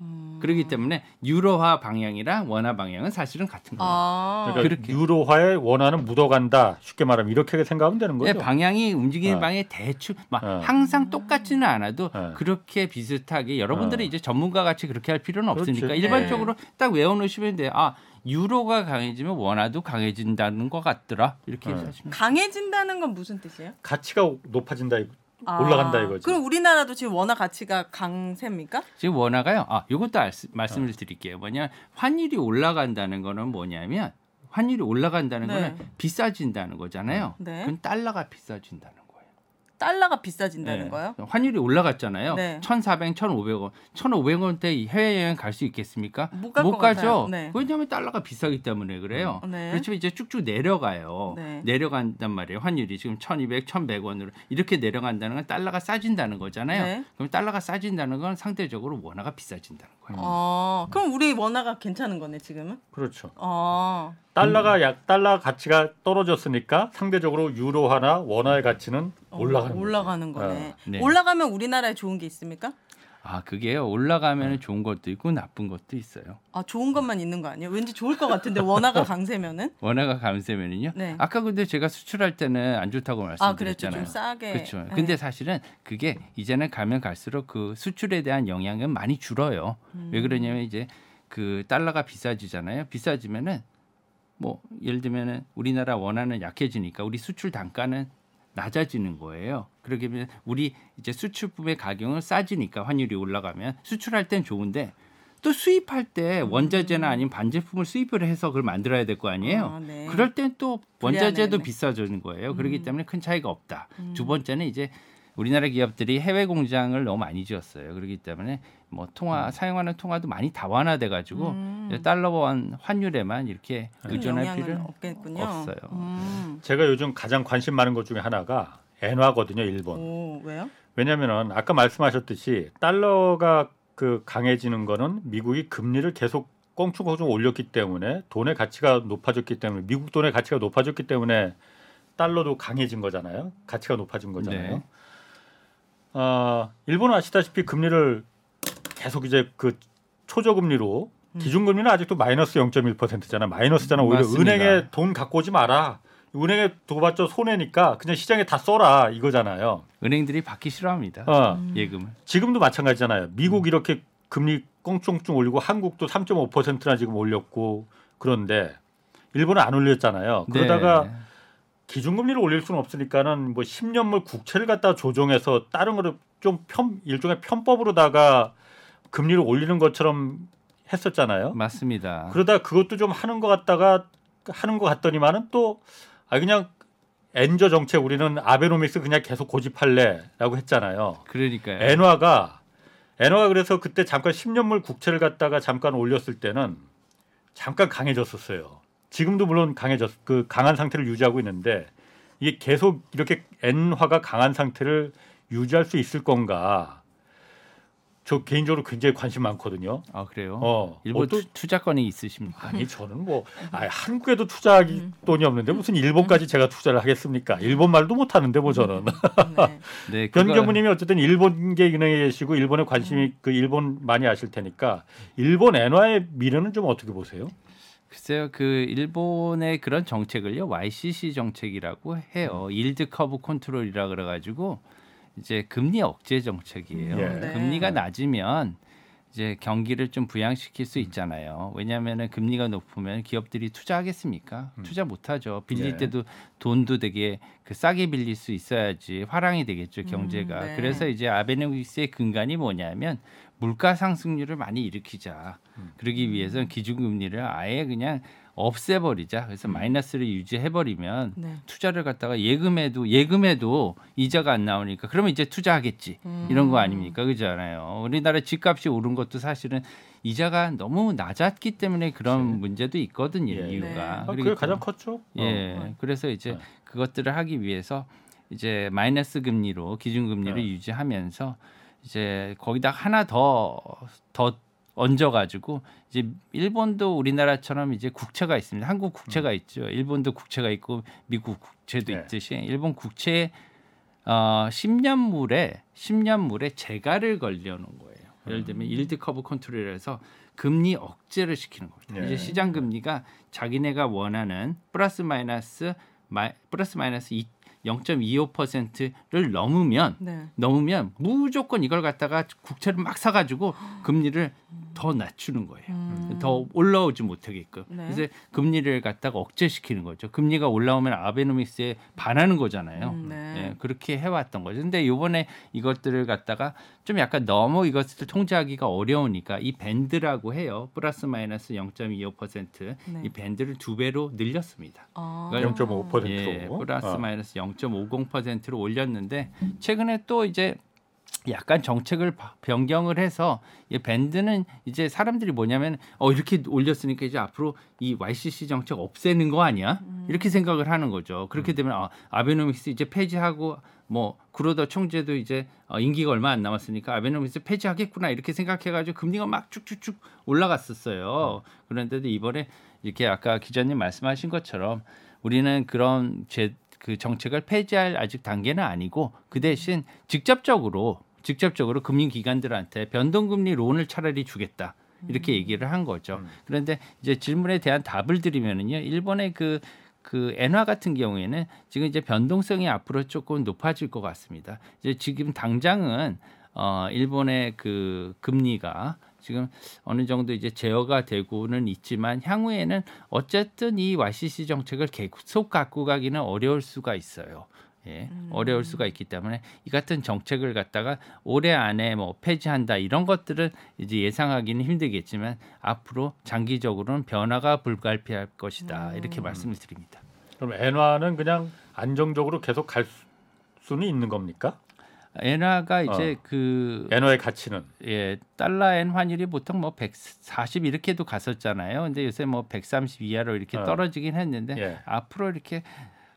음. 그렇기 때문에 유로화 방향이랑 원화 방향은 사실은 같은 거예요. 아. 그러니까 그렇게. 유로화에 원화는 묻어간다. 쉽게 말하면 이렇게 생각하면 되는 예, 거죠. 방향이 움직이는 어. 방향이 대충 막 어. 항상 똑같지는 않아도 어. 그렇게 비슷하게 여러분들이 어. 이제 전문가 같이 그렇게 할 필요는 그렇지. 없으니까 네. 일반적으로 딱 외워놓으시면 돼요. 아 유로가 강해지면 원화도 강해진다는 것 같더라 이렇게 어. 하시면 강해진다는 건 무슨 뜻이에요? 가치가 높아진다. 아, 올라간다 이거지. 그럼 우리나라도 지금 원화 가치가 강세입니까? 지금 원화가요. 아 이것도 알, 말씀을 드릴게요. 뭐냐 환율이 올라간다는 거는 뭐냐면 환율이 올라간다는 네. 거는 비싸진다는 거잖아요. 네. 그럼 달러가 비싸진다는 거예요. 달러가 비싸진다는 네. 거예요? 환율이 올라갔잖아요. 네. 1,400, 1,500원. 1,500원대 해외여행 갈 수 있겠습니까? 못갈것 가죠. 네. 왜냐하면 달러가 비싸기 때문에 그래요. 네. 그렇지만 이제 쭉쭉 내려가요. 네. 내려간단 말이에요. 환율이 지금 1,200, 1,100원으로 이렇게 내려간다는 건 달러가 싸진다는 거잖아요. 네. 그럼 달러가 싸진다는 건 상대적으로 원화가 비싸진다는 거예요. 어, 그럼 우리 원화가 괜찮은 거네 지금은? 그렇죠. 어, 달러가 약 달러 가치가 떨어졌으니까 상대적으로 유로화나 원화의 가치는 어, 올라가는 올라가는. 거네. 어. 네. 올라가면 우리나라에 좋은 게 있습니까? 아 그게요. 올라가면 좋은 것도 있고 나쁜 것도 있어요. 아 좋은 것만 있는 거 아니에요? 왠지 좋을 것 같은데 원화가 *laughs* 강세면은? 원화가 감세면은요. 네. 아까 근데 제가 수출할 때는 안 좋다고 아 말씀드렸잖아요. 좀 싸게. 그렇죠. 네. 근데 사실은 그게 이제는 가면 갈수록 그 수출에 대한 영향은 많이 줄어요. 음. 왜 그러냐면 이제 그 달러가 비싸지잖아요. 비싸지면은 뭐 예를 들면은 우리나라 원화는 약해지니까 우리 수출 단가는 낮아지는 거예요. 그러게 되면 우리 이제 수출품의 가격은 싸지니까 환율이 올라가면 수출할 땐 좋은데 또 수입할 때 원자재나 아니면 반제품을 수입을 해서 그걸 만들어야 될 거 아니에요. 아, 네. 그럴 땐 또 원자재도 불리하네. 비싸지는 거예요. 그렇기 음. 때문에 큰 차이가 없다. 음. 두 번째는 이제 우리나라 기업들이 해외 공장을 너무 많이 지었어요. 그렇기 때문에 뭐 통화 사용하는 통화도 많이 다원화돼 가지고 음. 달러원 환율에만 이렇게 큰 의존할 필요는 없겠군요. 없어요. 음. 제가 요즘 가장 관심 많은 것 중에 하나가 엔화거든요, 일본. 오 왜요? 왜냐면은 아까 말씀하셨듯이 달러가 그 강해지는 거는 미국이 금리를 계속 꽁충꽁충 올렸기 때문에 돈의 가치가 높아졌기 때문에 미국 돈의 가치가 높아졌기 때문에 달러도 강해진 거잖아요. 가치가 높아진 거잖아요. 네. 어, 일본은 아시다시피 금리를 계속 이제 그 초저금리로 음. 기준금리는 아직도 마이너스 0.1%잖아. 마이너스잖아. 오히려 맞습니다. 은행에 돈 갖고 오지 마라. 은행에 둬봤자 손해니까 그냥 시장에 다 써라 이거잖아요. 은행들이 받기 싫어합니다. 어. 음. 예금을. 지금도 마찬가지잖아요. 미국 이렇게 금리 꽁충꽁충 올리고 한국도 3.5%나 지금 올렸고 그런데 일본은 안 올렸잖아요. 그러다가 네. 기준금리를 올릴 수는 없으니까는 뭐 10년물 국채를 갖다 조정해서 다른 거를 좀 편, 일종의 편법으로다가 금리를 올리는 것처럼 했었잖아요. 맞습니다. 그러다 그것도 좀 하는 것 같다가 하는 것 같더니만은 또 아 그냥 엔저 정책 우리는 아베노믹스 그냥 계속 고집할래라고 했잖아요. 그러니까요. 엔화가 엔화가 그래서 그때 잠깐 10년물 국채를 갖다가 잠깐 올렸을 때는 잠깐 강해졌었어요. 지금도 물론 강해졌 그 강한 상태를 유지하고 있는데 이게 계속 이렇게 엔화가 강한 상태를 유지할 수 있을 건가? 저 개인적으로 굉장히 관심 많거든요. 아 그래요. 어, 일본 투, 투자권이 있으십니까? 아니 저는 뭐 아니, 한국에도 투자하기 돈이 없는데 무슨 일본까지 제가 투자를 하겠습니까? 일본 말도 못 하는데 뭐 저는 네. *laughs* 네. 변 그거- 교무님이 어쨌든 일본계 은행에 계시고 일본에 관심이 그 일본 많이 아실 테니까 일본 엔화의 미래는 좀 어떻게 보세요? 글쎄요, 그 일본의 그런 정책을요 YCC 정책이라고 해요. yield curve control이라 그래가지고 이제 금리 억제 정책이에요. 예. 네. 금리가 낮으면 이제 경기를 좀 부양시킬 수 있잖아요. 왜냐하면은 금리가 높으면 기업들이 투자하겠습니까? 음. 투자 못하죠. 빌릴 예. 때도 돈도 되게 그 싸게 빌릴 수 있어야지 활황이 되겠죠 경제가. 음, 네. 그래서 이제 아베노믹스의 근간이 뭐냐면 물가 상승률을 많이 일으키자. 음. 그러기 위해서는 기준금리를 아예 그냥 없애버리자. 그래서 음. 마이너스를 유지해버리면 네. 투자를 갖다가 예금에도 예금에도 이자가 안 나오니까 그러면 이제 투자하겠지 음. 이런 거 아닙니까 그잖아요 우리나라 집값이 오른 것도 사실은 이자가 너무 낮았기 때문에 그런 그치. 문제도 있거든요 예. 이유가 네. 아, 그게 가장 컸죠. 예 어. 그래서 이제 네. 그것들을 하기 위해서 이제 마이너스 금리로 기준금리를 네. 유지하면서 이제 거기다 하나 더 더 얹어가지고 이제 일본도 우리나라처럼 이제 국채가 있습니다. 한국 국채가 있죠. 일본도 국채가 있고 미국 국채도 네. 있듯이 일본 국채 어 10년물에 10년물에 제약을 걸어놓은 거예요. 예를 들면 yield curve control에서 금리 억제를 시키는 겁니다. 네. 이제 시장 금리가 자기네가 원하는 플러스 마이너스 마, 플러스 마이너스 0.25%를 넘으면 네. 넘으면 무조건 이걸 갖다가 국채를 막 사가지고 금리를 더 낮추는 거예요. 음. 더 올라오지 못하게끔. 네. 그래서 금리를 갖다가 억제시키는 거죠. 금리가 올라오면 아베노믹스에 반하는 거잖아요. 음, 네. 예, 그렇게 해왔던 거죠. 근데 이번에 이것들을 갖다가 좀 약간 너무 이것을 통제하기가 어려우니까 이 밴드라고 해요. 플러스 마이너스 0.25%이 네. 밴드를 두 배로 늘렸습니다. 아. 0.5%. 예, 플러스 어. 마이너스 0.50%로 올렸는데 최근에 또 이제 약간 정책을 바- 변경을 해서 이 밴드는 이제 사람들이 뭐냐면 어 이렇게 올렸으니까 이제 앞으로 이 YCC 정책 없애는 거 아니야? 이렇게 생각을 하는 거죠. 그렇게 되면 아, 아베노믹스 이제 폐지하고 뭐 구로더 총재도 이제 어, 임기가 얼마 안 남았으니까 아베노믹스 폐지하겠구나 이렇게 생각해가지고 금리가 막 쭉쭉쭉 올라갔었어요. 그런데도 이번에 이렇게 아까 기자님 말씀하신 것처럼 우리는 그런 제그 정책을 폐지할 아직 단계는 아니고 그 대신 직접적으로 직접적으로 금융기관들한테 변동금리 론을 차라리 주겠다 이렇게 얘기를 한 거죠. 음. 그런데 이제 질문에 대한 답을 드리면은요, 일본의 그그 엔화 같은 경우에는 지금 이제 변동성이 앞으로 조금 높아질 것 같습니다. 이제 지금 당장은 어 일본의 그 금리가 지금 어느 정도 이제 제어가 되고는 있지만 향후에는 어쨌든 이 YCC 정책을 계속 갖고 가기는 어려울 수가 있어요. 예, 어려울 수가 있기 때문에 이 같은 정책을 갖다가 올해 안에 뭐 폐지한다 이런 것들은 이제 예상하기는 힘들겠지만 앞으로 장기적으로는 변화가 불가피할 것이다 이렇게 말씀을 드립니다. 그럼 엔화는 그냥 안정적으로 계속 갈 수- 수는 있는 겁니까? 엔화가 이제 어. 그 엔화의 가치는 예, 달러 엔 환율이 보통 뭐 140 이렇게도 갔었잖아요. 근데 요새 뭐 130 이하로 이렇게 어. 떨어지긴 했는데 예. 앞으로 이렇게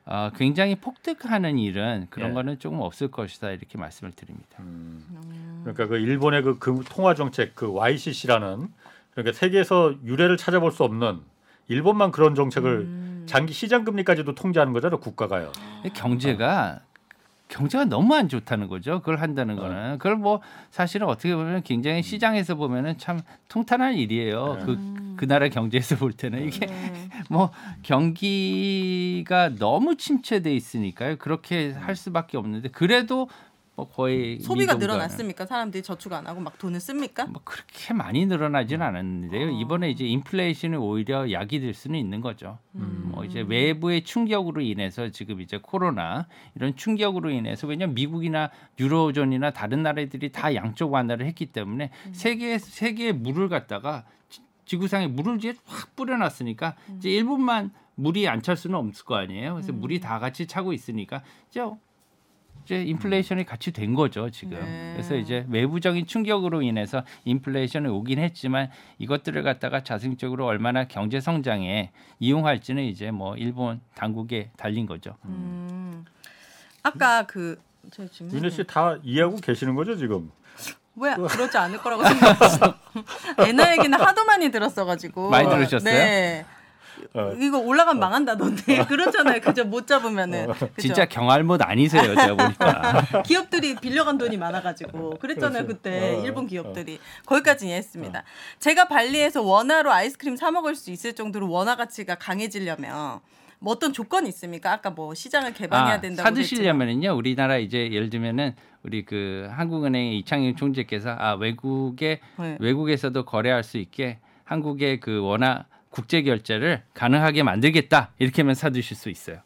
어, 굉장히 폭등하는 일은 그런 예. 거는 조금 없을 것이다 이렇게 말씀을 드립니다. 음. 그러니까 그 일본의 그, 그 통화 정책 그 YCC라는 그러니까 세계에서 유례를 찾아볼 수 없는 일본만 그런 정책을 음. 장기 시장 금리까지도 통제하는 거잖아요 국가가요. 경제가 경제가 너무 안 좋다는 거죠. 그걸 한다는 어. 거는 그걸 뭐 사실은 어떻게 보면 굉장히 시장에서 보면은 참 통탄한 일이에요. 네. 그그 나라 경제에서 볼 때는 이게 네. *laughs* 뭐 경기가 너무 침체돼 있으니까요. 그렇게 할 수밖에 없는데 그래도 뭐 거의 소비가 늘어났습니까? 사람들이 저축 안 하고 막 돈을 씁니까? 뭐 그렇게 많이 늘어나지는 않았는데요. 어. 이번에 이제 인플레이션이 오히려 약이 될 수는 있는 거죠. 음. 뭐 이제 외부의 충격으로 인해서 지금 이제 코로나 이런 충격으로 인해서 왜냐면 미국이나 유로존이나 다른 나라들이 다 양쪽 완화를 했기 때문에 세계 세계에 물을 갖다가 지- 지구상에 물을 이제 확 뿌려놨으니까 이제 일본만 물이 안 찰 수는 없을 거 아니에요. 그래서 물이 다 같이 차고 있으니까 이제 이제 인플레이션이 같이 된 거죠 지금. 네. 그래서 이제 외부적인 충격으로 인해서 인플레이션이 오긴 했지만 이것들을 갖다가 자생적으로 얼마나 경제 성장에 이용할지는 이제 뭐 일본 당국에 달린 거죠. 음. 아까 그저 지금 윤혜 씨다 이해하고 계시는 거죠 지금? 왜 그러지 않을 거라고 생각했어. *laughs* *laughs* 애나 얘기는 하도 많이 들었어가지고 많이 들으셨어요? 네. 어. 이거 올라가면 망한다던데 그렇잖아요. 그죠 못 잡으면은 그죠? 진짜 경알못 아니세요, 제가 보니까. *laughs* 기업들이 빌려간 돈이 많아가지고 그랬잖아요 그렇지. 그때 어, 일본 기업들이 거기까지 이해했습니다. 제가 발리에서 원화로 아이스크림 사 먹을 수 있을 정도로 원화 가치가 강해지려면 뭐 어떤 조건이 있습니까? 아까 뭐 시장을 개방해야 아, 된다고 사드시려면은요, 우리나라 이제 예를 들면은 우리 그 한국은행의 이창용 총재께서 아 외국에 네. 외국에서도 거래할 수 있게 한국의 그 원화 국제 결제를 가능하게 만들겠다 이렇게 하면 사두실 수 있어요.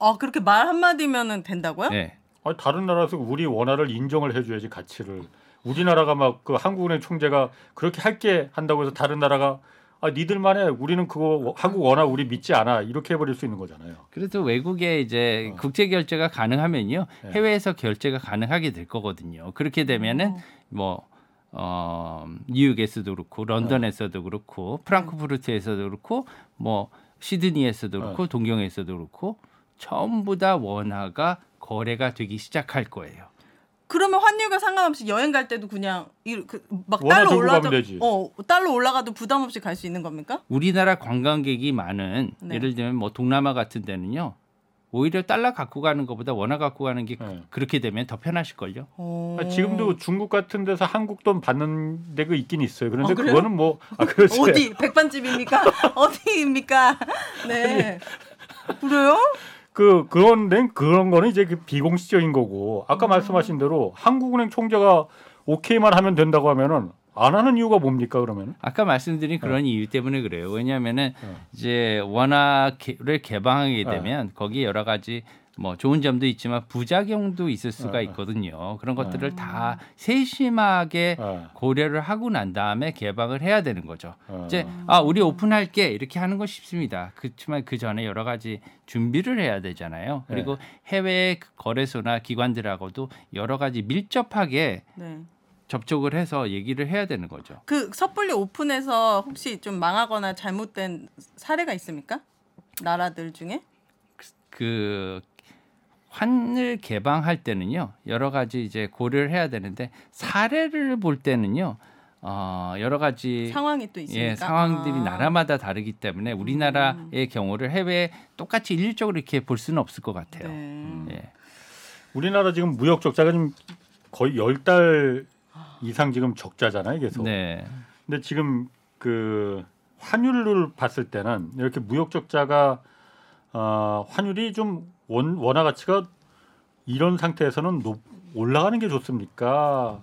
아 그렇게 말 한마디면은 된다고요? 네. 아니, 다른 나라에서 우리 원화를 인정을 해줘야지 가치를. 우리나라가 막 그 한국은행 총재가 그렇게 할게 한다고 해서 다른 나라가 아 니들만 해 우리는 그거 한국 원화 우리 믿지 않아 이렇게 해버릴 수 있는 거잖아요. 그래서 외국에 이제 어. 국제 결제가 가능하면요 네. 해외에서 결제가 가능하게 될 거거든요. 그렇게 되면은 뭐 어, 뉴욕에서도 그렇고 런던에서도 그렇고 프랑크푸르트에서도 그렇고 뭐 시드니에서도 그렇고 동경에서도 그렇고 전부 다 원화가 거래가 되기 시작할 거예요. 그러면 환율과 상관없이 여행 갈 때도 그냥 이- 그, 막 달러 들고 올라가 가면 되지. 어 달러 올라가도 부담 없이 갈 수 있는 겁니까? 우리나라 관광객이 많은 네. 예를 들면 뭐 동남아 같은 데는요. 오히려 달러 갖고 가는 것보다 원화 갖고 가는 게 네. 그렇게 되면 더 편하실 걸요. 어. 아, 지금도 중국 같은 데서 한국 돈 받는 데가 있긴 있어요. 그런데 어? 그거는 뭐 아, 그렇지. 어디 백반집입니까? *laughs* 어디입니까? 네. 그래요? 그 그런 데 그런 거는 이제 그 비공식적인 거고 아까 말씀하신 대로 한국은행 총재가 오케이만 하면 된다고 하면은 안 하는 이유가 뭡니까 그러면? 아까 말씀드린 그런 이유 때문에 그래요. 왜냐하면은 어. 이제 원화를 개방하게 어. 되면 거기에 여러 가지 뭐 좋은 점도 있지만 부작용도 있을 수가 어, 어. 있거든요. 그런 것들을 다 세심하게 어, 고려를 하고 난 다음에 개방을 해야 되는 거죠. 어. 이제 아 우리 오픈할게 이렇게 하는 건 쉽습니다. 그렇지만 그 전에 여러 가지 준비를 해야 되잖아요. 그리고 해외 거래소나 기관들하고도 여러 가지 밀접하게 네. 접촉을 해서 얘기를 해야 되는 거죠. 그 섣불리 오픈해서 혹시 좀 망하거나 잘못된 사례가 있습니까? 나라들 중에? 그 환을 개방할 때는요 여러 가지 이제 고려를 해야 되는데 사례를 볼 때는요 어 여러 가지 상황이 또 있습니까? 예 상황들이 아. 음. 나라마다 다르기 때문에 우리나라의 경우를 해외 똑같이 일률적으로 이렇게 볼 수는 없을 것 같아요. 네. 예. 우리나라 지금 무역 적자가 지금 거의 열 달 이상 지금 적자잖아요, 계속. 네. 근데 지금 그 환율을 봤을 때는 이렇게 무역 적자가 어, 환율이 좀 원, 원화 가치가 이런 상태에서는 높, 올라가는 게 좋습니까?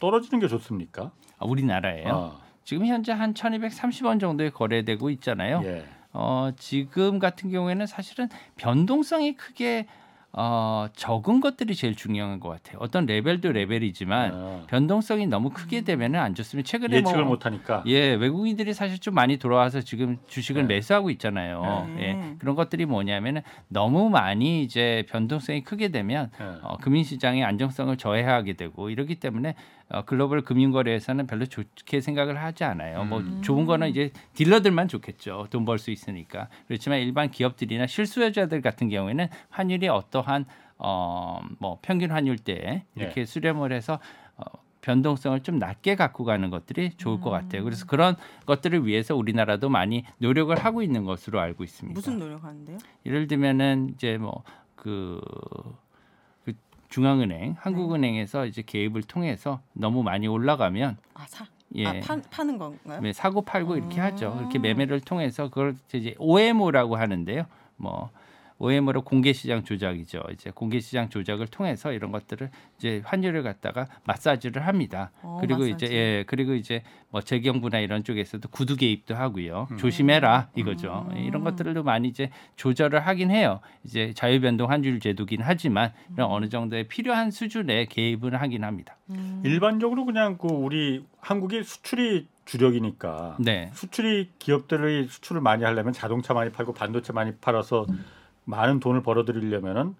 떨어지는 게 좋습니까? 아, 우리나라예요. 어, 지금 현재 한 1,230원 정도에 거래되고 있잖아요. 예. 어, 지금 같은 경우에는 사실은 변동성이 크게 어, 적은 것들이 제일 중요한 것 같아요. 어떤 레벨도 레벨이지만 어, 변동성이 너무 크게 되면은 안 좋습니다. 최근에 예측을 뭐 못하니까. 예, 외국인들이 사실 좀 많이 돌아와서 지금 주식을 네. 매수하고 있잖아요. 네. 예, 그런 것들이 뭐냐면은 너무 많이 이제 변동성이 크게 되면 예. 어, 금융시장의 안정성을 저해하게 되고 이러기 때문에 어, 글로벌 금융거래에서는 별로 좋게 생각을 하지 않아요. 뭐 음. 좋은 거는 이제 딜러들만 좋겠죠. 돈 벌 수 있으니까. 그렇지만 일반 기업들이나 실수요자들 같은 경우에는 환율이 어떠한 어, 뭐 평균 환율대에 예. 이렇게 수렴을 해서 어, 변동성을 좀 낮게 갖고 가는 것들이 좋을 것 같아요. 그래서 그런 것들을 위해서 우리나라도 많이 노력을 하고 있는 것으로 알고 있습니다. 무슨 노력하는데요? 예를 들면은 이제 뭐 그 중앙은행, 한국은행에서 이제 개입을 통해서 너무 많이 올라가면 아 사. 예. 아 파, 파는 건가요? 네, 사고 팔고 이렇게 아. 하죠. 이렇게 매매를 통해서 그걸 이제 OMO라고 하는데요. 뭐 OMO로 공개 시장 조작이죠. 이제 공개 시장 조작을 통해서 이런 것들을 이제 환율을 갖다가 마사지를 합니다. 어, 그리고 마사지. 이제 예, 그리고 이제 뭐 재경부나 이런 쪽에서도 구두 개입도 하고요. 음. 조심해라 이거죠. 음. 이런 것들도 많이 이제 조절을 하긴 해요. 이제 자유변동 환율 제도긴 하지만 이런 어느 정도의 필요한 수준의 개입을 하긴 합니다. 음. 일반적으로 그냥 그 우리 한국이 수출이 주력이니까 네. 수출이 기업들이 수출을 많이 하려면 자동차 많이 팔고 반도체 많이 팔아서 많은 돈을 벌어들이려면은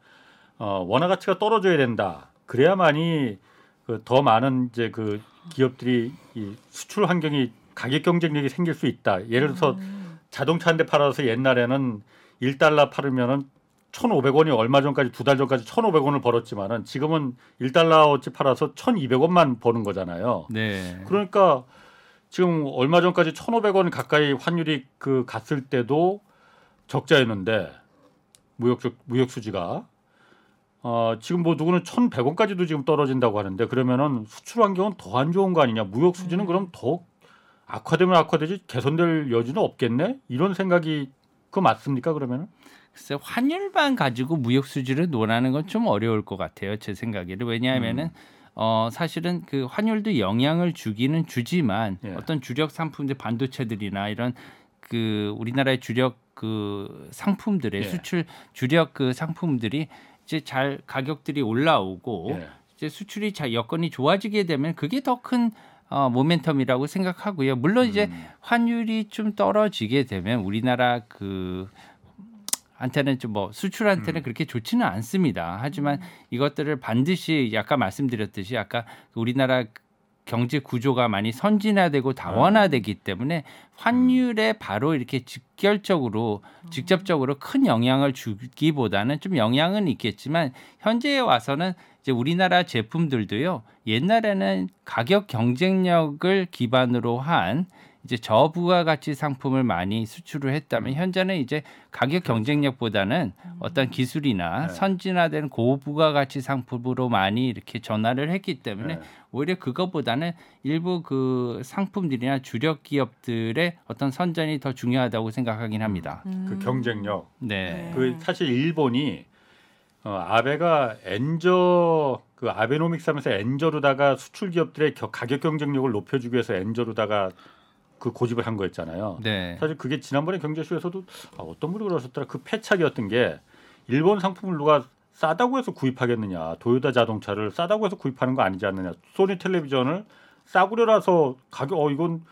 어, 원화 가치가 떨어져야 된다. 그래야만이 그 더 많은 이제 그 기업들이 이 수출 환경이 가격 경쟁력이 생길 수 있다. 예를 들어서 음. 자동차 한 대 팔아서 옛날에는 1달러 팔으면은 1,500원이 얼마 전까지 두 달 전까지 1,500원을 벌었지만은 지금은 1달러어치 팔아서 1,200원만 버는 거잖아요. 네. 그러니까 지금 얼마 전까지 1,500원 가까이 환율이 그 갔을 때도 적자였는데 무역 수- 무역 수지가 어, 지금 뭐 누구는 1,100원까지도 지금 떨어진다고 하는데 그러면은 수출 환경은 더 안 좋은 거 아니냐? 무역 수지는 음. 그럼 더 악화되면 악화되지 개선될 여지는 없겠네? 이런 생각이 그 맞습니까? 그러면은? 글쎄 환율만 가지고 무역 수지를 논하는 건 좀 어려울 것 같아요 제 생각에는 왜냐하면은 음. 어 사실은 그 환율도 영향을 주기는 주지만 예. 어떤 주력 상품들 반도체들이나 이런 그 우리나라의 주력 그 상품들의 예. 수출 주력 그 상품들이 이제 잘 가격들이 올라오고 예. 이제 수출이 자 여건이 좋아지게 되면 그게 더큰 어, 모멘텀이라고 생각하고요. 물론 이제 음. 환율이 좀 떨어지게 되면 우리나라 그 한테는 좀 뭐 수출한테는 음. 그렇게 좋지는 않습니다. 하지만 이것들을 반드시 아까 말씀드렸듯이 아까 우리나라 경제 구조가 많이 선진화되고 다원화되기 때문에 환율에 바로 이렇게 직결적으로 직접적으로 큰 영향을 주기보다는 좀 영향은 있겠지만 현재에 와서는 이제 우리나라 제품들도요 옛날에는 가격 경쟁력을 기반으로 한 이제 저부가 가치 상품을 많이 수출을 했다면 현재는 이제 가격 경쟁력보다는 어떤 기술이나 네. 선진화된 고부가 가치 상품으로 많이 이렇게 전환을 했기 때문에 네. 오히려 그것보다는 일부 그 상품들이나 주력 기업들의 어떤 선전이 더 중요하다고 생각하긴 합니다. 음. 그 경쟁력. 네. 그 사실 일본이 어, 아베가 엔저 그 아베노믹스 하면서 엔저로다가 수출 기업들의 겨- 가격 경쟁력을 높여주기 위해서 엔저로다가 그 고집을 한 거였잖아요. 네. 사실 그게 지난번에 경제쇼에서도 아, 어떤 분이 그러셨더라 그 패착이었던 게 일본 상품을 누가 싸다고 해서 구입하겠느냐 도요타 자동차를 싸다고 해서 구입하는 거 아니지 않느냐 소니 텔레비전을 싸구려라서 가격 어 이건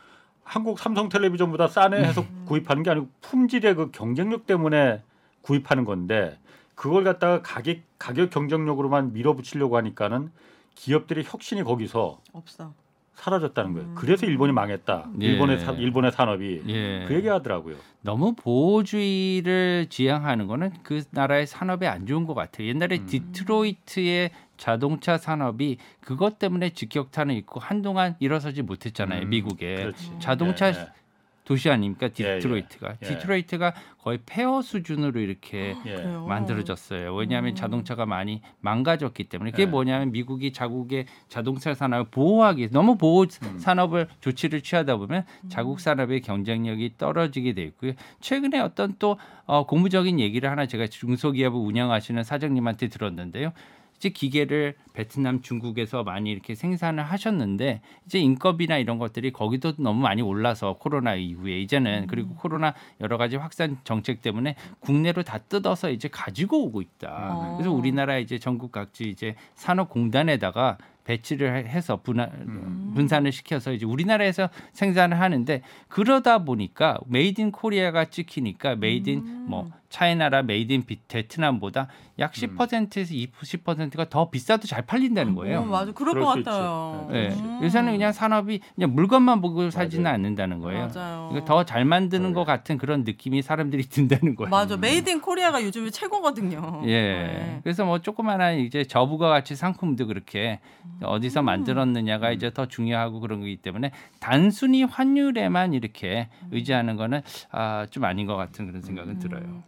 한국 삼성 텔레비전보다 싸네 해서 구입하는 게 아니고 품질의 그 경쟁력 때문에 구입하는 건데 그걸 갖다가 가격 가격 경쟁력으로만 밀어붙이려고 하니까는 기업들의 혁신이 거기서 없어. 사라졌다는 거예요. 음. 그래서 일본이 망했다. 예. 일본의 사, 일본의 산업이 예. 그 얘기하더라고요. 너무 보호주의를 지향하는 거는 그 나라의 산업에 안 좋은 것 같아요. 옛날에 음. 디트로이트의 자동차 산업이 그것 때문에 직격탄을 입고 한동안 일어서지 못했잖아요. 음, 미국에 그렇지. 자동차 예, 예. 도시 아닙니까? 예, 예. 디트로이트가 예. 디트로이트가 거의 폐허 수준으로 이렇게 예. 그래요. 만들어졌어요. 왜냐하면 음. 자동차가 많이 망가졌기 때문에 그게 네. 뭐냐면 미국이 자국의 자동차 산업을 보호하기 위해서 너무 보호 음. 산업을 조치를 취하다 보면 자국 산업의 경쟁력이 떨어지게 돼 있고요. 최근에 어떤 또 어, 고무적인 얘기를 하나 제가 중소기업을 운영하시는 사장님한테 들었는데요. 이제 기계를 베트남, 중국에서 많이 이렇게 생산을 하셨는데 이제 인건비나 이런 것들이 거기도 너무 많이 올라서 코로나 이후에 이제는 그리고 코로나 여러 가지 확산 정책 때문에 국내로 다 뜯어서 이제 가지고 오고 있다. 어. 그래서 우리나라 이제 전국 각지 이제 산업공단에다가 배치를 해- 해서 분할, 분산을 시켜서 이제 우리나라에서 생산을 하는데 그러다 보니까 made in Korea가 찍히니까 made in 뭐 China라 made in 비- 베트남보다 약 10%에서 20%가 더 비싸도 잘 팔린다는 거예요. 어, 맞아. 그럴 그럴 것. 같아요. 예. 음. 요새는 그냥 산업이 그냥 물건만 보고 사지는 맞아요. 않는다는 거예요. 맞아요. 더잘 만드는 것 같은 그런 느낌이 사람들이 *laughs* 든다는 거예요. 맞아. made in Korea가 요즘에 최고거든요. 예. 네. 그래서 뭐 조그마한 이제 저부가 가치 상품도 그렇게 음. 어디서 만들었느냐가 이제 더 중요하고 그런 거기 때문에 단순히 환율에만 이렇게 음. 의지하는 거는 아, 좀 아닌 것 같은 그런 생각은 음. 들어요.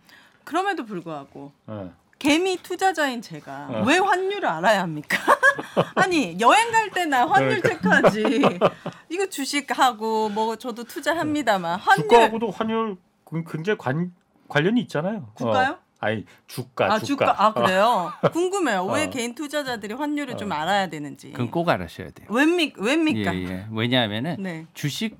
그럼에도 불구하고 예. 개미 투자자인 제가 어. 왜 환율을 알아야 합니까? *laughs* 아니 여행 갈 때 나 환율 그러니까. 체크하지. *laughs* 이거 주식하고 뭐 저도 투자합니다만 환율 주가하고도 환율 그- 굉장히 관 관련이 있잖아요. 국가요? 어. 아니 주가 아 주가 아 그래요? *laughs* 궁금해요. 왜 어. 개인 투자자들이 환율을 좀 어. 알아야 되는지. 그건 꼭 알아셔야 돼요. 왜입니 왜입니까? 예, 예. 왜냐하면은 네. 주식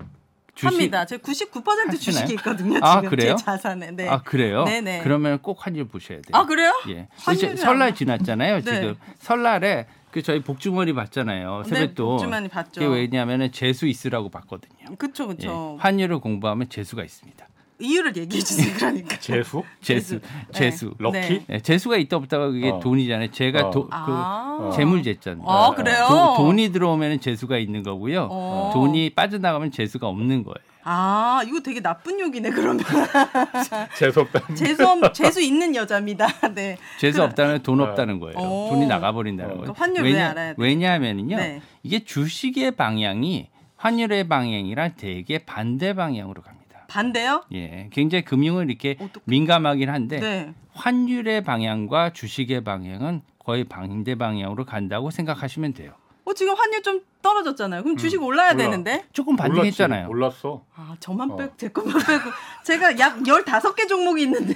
주식 합니다. 제 99% 하시나요? 주식이 있거든요. 아, 지금 그래요? 제 자산에. 네. 아 그래요? 네네. 그러면 꼭 환율 보셔야 돼요. 아 그래요? 예. 이제 설날. 지났잖아요. 네. 지금 설날에 그 저희 복주머니 봤잖아요. 네, 세뱃돈. 복주머니 봤죠. 그게 왜냐하면은 재수 있으라고 봤거든요. 그쵸 예. 그쵸. 환율을 공부하면 재수가 있습니다. 이유를 얘기해 주세요. 그러니까. *laughs* 재수, 재수, 재수. 재수. 럭키. 네. 예, 재수가 있다 없다가 그게 어. 돈이잖아요. 제가 어. 도, 그 아. 재물제잖아요. 아 그래요? 도- 돈이 들어오면 재수가 있는 거고요. 어. 돈이 빠져나가면 재수가 없는 거예요. 아 이거 되게 나쁜 욕이네 그러면 *laughs* 재수 없다. 재수 없- 재수 있는 여자입니다. *laughs* 네. 재수 그럼- 없다는 돈 어. 없다는 거예요. 오. 돈이 나가버린다는 어. 거예요. 그 환율 왜 알아야 돼? 왜냐하면은요. 네. 이게 주식의 방향이 환율의 방향이랑 되게 반대 방향으로 갑니다. 반대요? 예, 굉장히 금융을 이렇게 어떡해. 민감하긴 한데 네. 환율의 방향과 주식의 방향은 거의 반대 방향으로 간다고 생각하시면 돼요. 어 지금 환율 좀 떨어졌잖아요. 그럼 주식 올라야 올라. 되는데? 조금 반등했잖아요. 몰랐어. 아 저만 어. 빼고 제 것만 빼고 제가 약 15개 종목이 있는데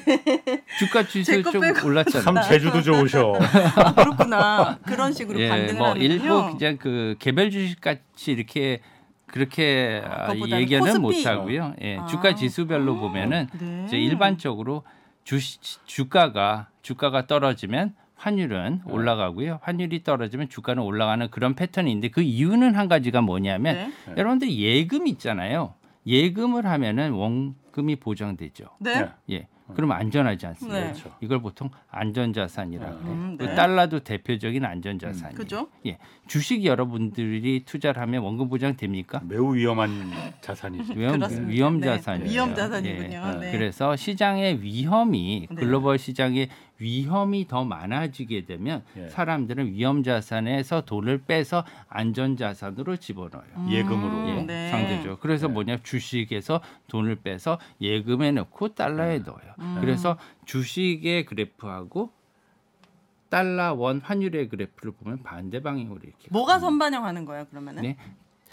주가 제 지수 거좀 빼고. 올랐잖아요. 참 제주도 좋으셔. 아, *laughs* 그렇구나. 그런 식으로 예, 반등을 뭐 하는군요. 일부 그냥 그 개별 주식 같이 이렇게 그렇게 아, 얘기는. 못 하고요. 예, 아. 주가 지수별로 보면은 네. 이제 일반적으로 주 주가가 주가가 떨어지면 환율은 네. 올라가고요. 환율이 떨어지면 주가는 올라가는 그런 패턴인데 그 이유는 한 가지가 뭐냐면 네. 네. 여러분들이 예금 있잖아요. 예금을 하면은 원금이 보장되죠. 네. 네. 예. 그러면 안전하지 않습니까? 네. 그렇죠. 이걸 보통 안전자산이라 그래요. 음, 그 네. 달러도 대표적인 안전자산이에요. 그죠? 예. 주식 여러분들이 투자를 하면 원금 보장 됩니까? 매우 위험한 자산이지. *laughs* 위험, 그렇습니다. 위험 네. 자산이에요. 위험 자산이군요. 예. 네. 그래서 시장의 위험이 네. 글로벌 시장의 위험이 더 많아지게 되면 예. 사람들은 위험 자산에서 돈을 빼서 안전 자산으로 집어넣어요. 예금으로. 예, 네. 상대죠. 그래서 네. 뭐냐 주식에서 돈을 빼서 예금에 넣고 달러에 넣어요. 음. 그래서 주식의 그래프하고 달러 원 환율의 그래프를 보면 반대 방향으로 이렇게. 뭐가 선반영하는 거예요, 그러면은? 네.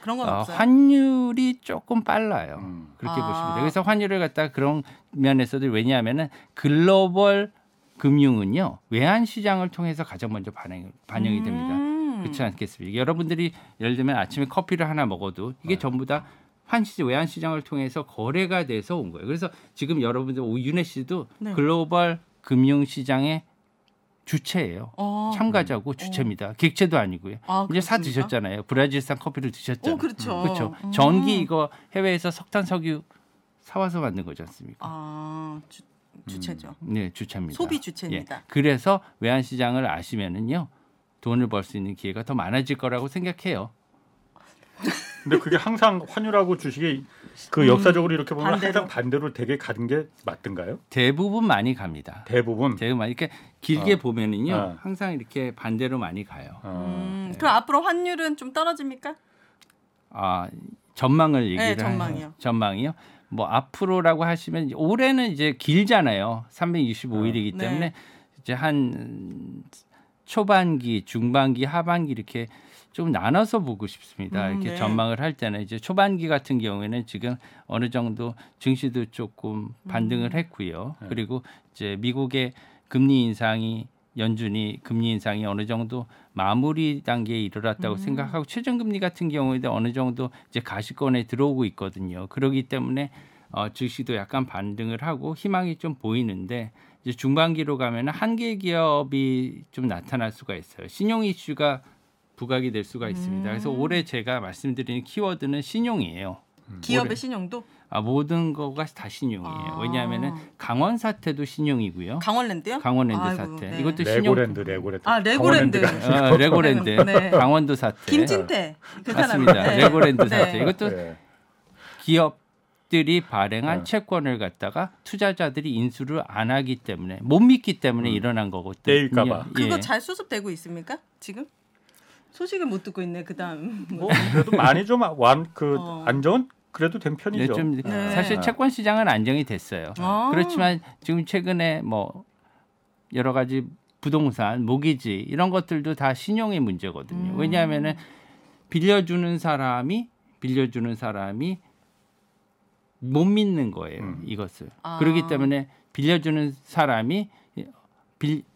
그런 건 어, 없어요. 환율이 조금 빨라요. 음. 그렇게 아. 보시면 돼요. 그래서 환율을 갖다 그런 면에서도 왜냐하면은 글로벌 금융은요 외환 시장을 통해서 가장 먼저 반영, 반영이 됩니다. 음. 그렇지 않겠습니까? 여러분들이 예를 들면 아침에 커피를 하나 먹어도 이게 네. 전부 다 환시 외환 시장을 통해서 거래가 돼서 온 거예요. 그래서 지금 여러분들 오윤혜 씨도 네. 글로벌 금융 시장의 주체예요. 어. 참가자고 주체입니다. 객체도 아니고요. 아, 이제 사? 드셨잖아요. 브라질산 커피를 드셨잖아요. 어, 그렇죠. 그렇죠. 음. 전기 이거 해외에서 석탄 석유 사와서 만든 거지 않습니까? 아, 주, 주체죠. 네, 주체입니다. 소비 주체입니다. 예. 그래서 외환 시장을 아시면은요. 돈을 벌 수 있는 기회가 더 많아질 거라고 생각해요. 근데 그게 항상 환율하고 주식이 그 역사적으로 이렇게 보면 음. 반대로. 항상 반대로 되게 가는 게 맞던가요? 대부분 많이 갑니다. 대부분. 대부분 많이 이렇게 길게 어. 보면은요. 어. 항상 이렇게 반대로 많이 가요. 어. 음, 그럼 앞으로 환율은 좀 떨어집니까? 아, 전망을 얘기를 네, 전망이요. 하- 전망이요. 뭐 앞으로라고 하시면 올해는 이제 길잖아요. 365일이기 네. 때문에 이제 한 초반기, 중반기, 하반기 이렇게 좀 나눠서 보고 싶습니다. 음, 이렇게 네. 전망을 할 때는 이제 초반기 같은 경우에는 지금 어느 정도 증시도 조금 반등을 음. 했고요. 네. 그리고 이제 미국의 금리 인상이 연준이 금리 인상이 어느 정도 마무리 단계에 이르렀다고 생각하고 최저금리 같은 경우에도 어느 정도 이제 가시권에 들어오고 있거든요. 그렇기 때문에 어, 주식도 약간 반등을 하고 희망이 좀 보이는데 이제 중반기로 가면 한계 기업이 좀 나타날 수가 있어요. 신용 이슈가 부각이 될 수가 있습니다. 그래서 올해 제가 말씀드리는 키워드는 신용이에요. 기업의 신용도 아, 모든 거가 다 신용이에요. 아. 왜냐하면은 강원 사태도 신용이고요. 강원랜드요? 강원랜드 아이고, 사태. 네. 이것도 신용. 레고랜드 레고랜드. 아, 레고랜드. 어, 레고랜드. *laughs* 네. 강원도 사태. 김진태 그 사람. 맞습니다. 네. 레고랜드 네. 사태. 이것도 네. 기업 들이 발행한 네. 채권을 갖다가 투자자들이 인수를 안 하기 때문에 못 믿기 때문에 음. 일어난 거거든요. 떼일까 봐. 그거 예. 잘 수습되고 있습니까? 지금? 소식을 못 듣고 있네. 그다음. 뭐 그래도 많이 좀 완그 어. 안정은 그래도 된 네, 편이죠. 좀 네. 사실 채권 시장은 안정이 됐어요. 아. 그렇지만 지금 최근에 뭐 여러 가지 부동산, 모기지 이런 것들도 다 신용의 문제거든요. 음. 왜냐하면은 빌려주는 사람이 빌려주는 사람이 못 믿는 거예요. 음. 이것을. 아. 그렇기 때문에 빌려주는 사람이 빌 그,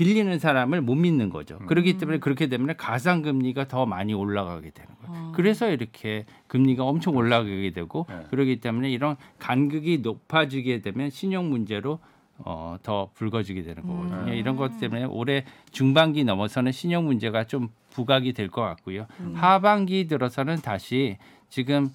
빌리는 사람을 못 믿는 거죠. 음. 그렇기 때문에 그렇게 되면 가상 금리가 더 많이 올라가게 되는 거예요. 아. 그래서 이렇게 금리가 엄청 올라가게 되고 네. 그렇기 때문에 이런 간극이 높아지게 되면 신용 문제로 어, 더 불거지게 되는 거거든요. 음. 이런 것 때문에 올해 중반기 넘어서는 신용 문제가 좀 부각이 될 것 같고요. 음. 하반기 들어서는 다시 지금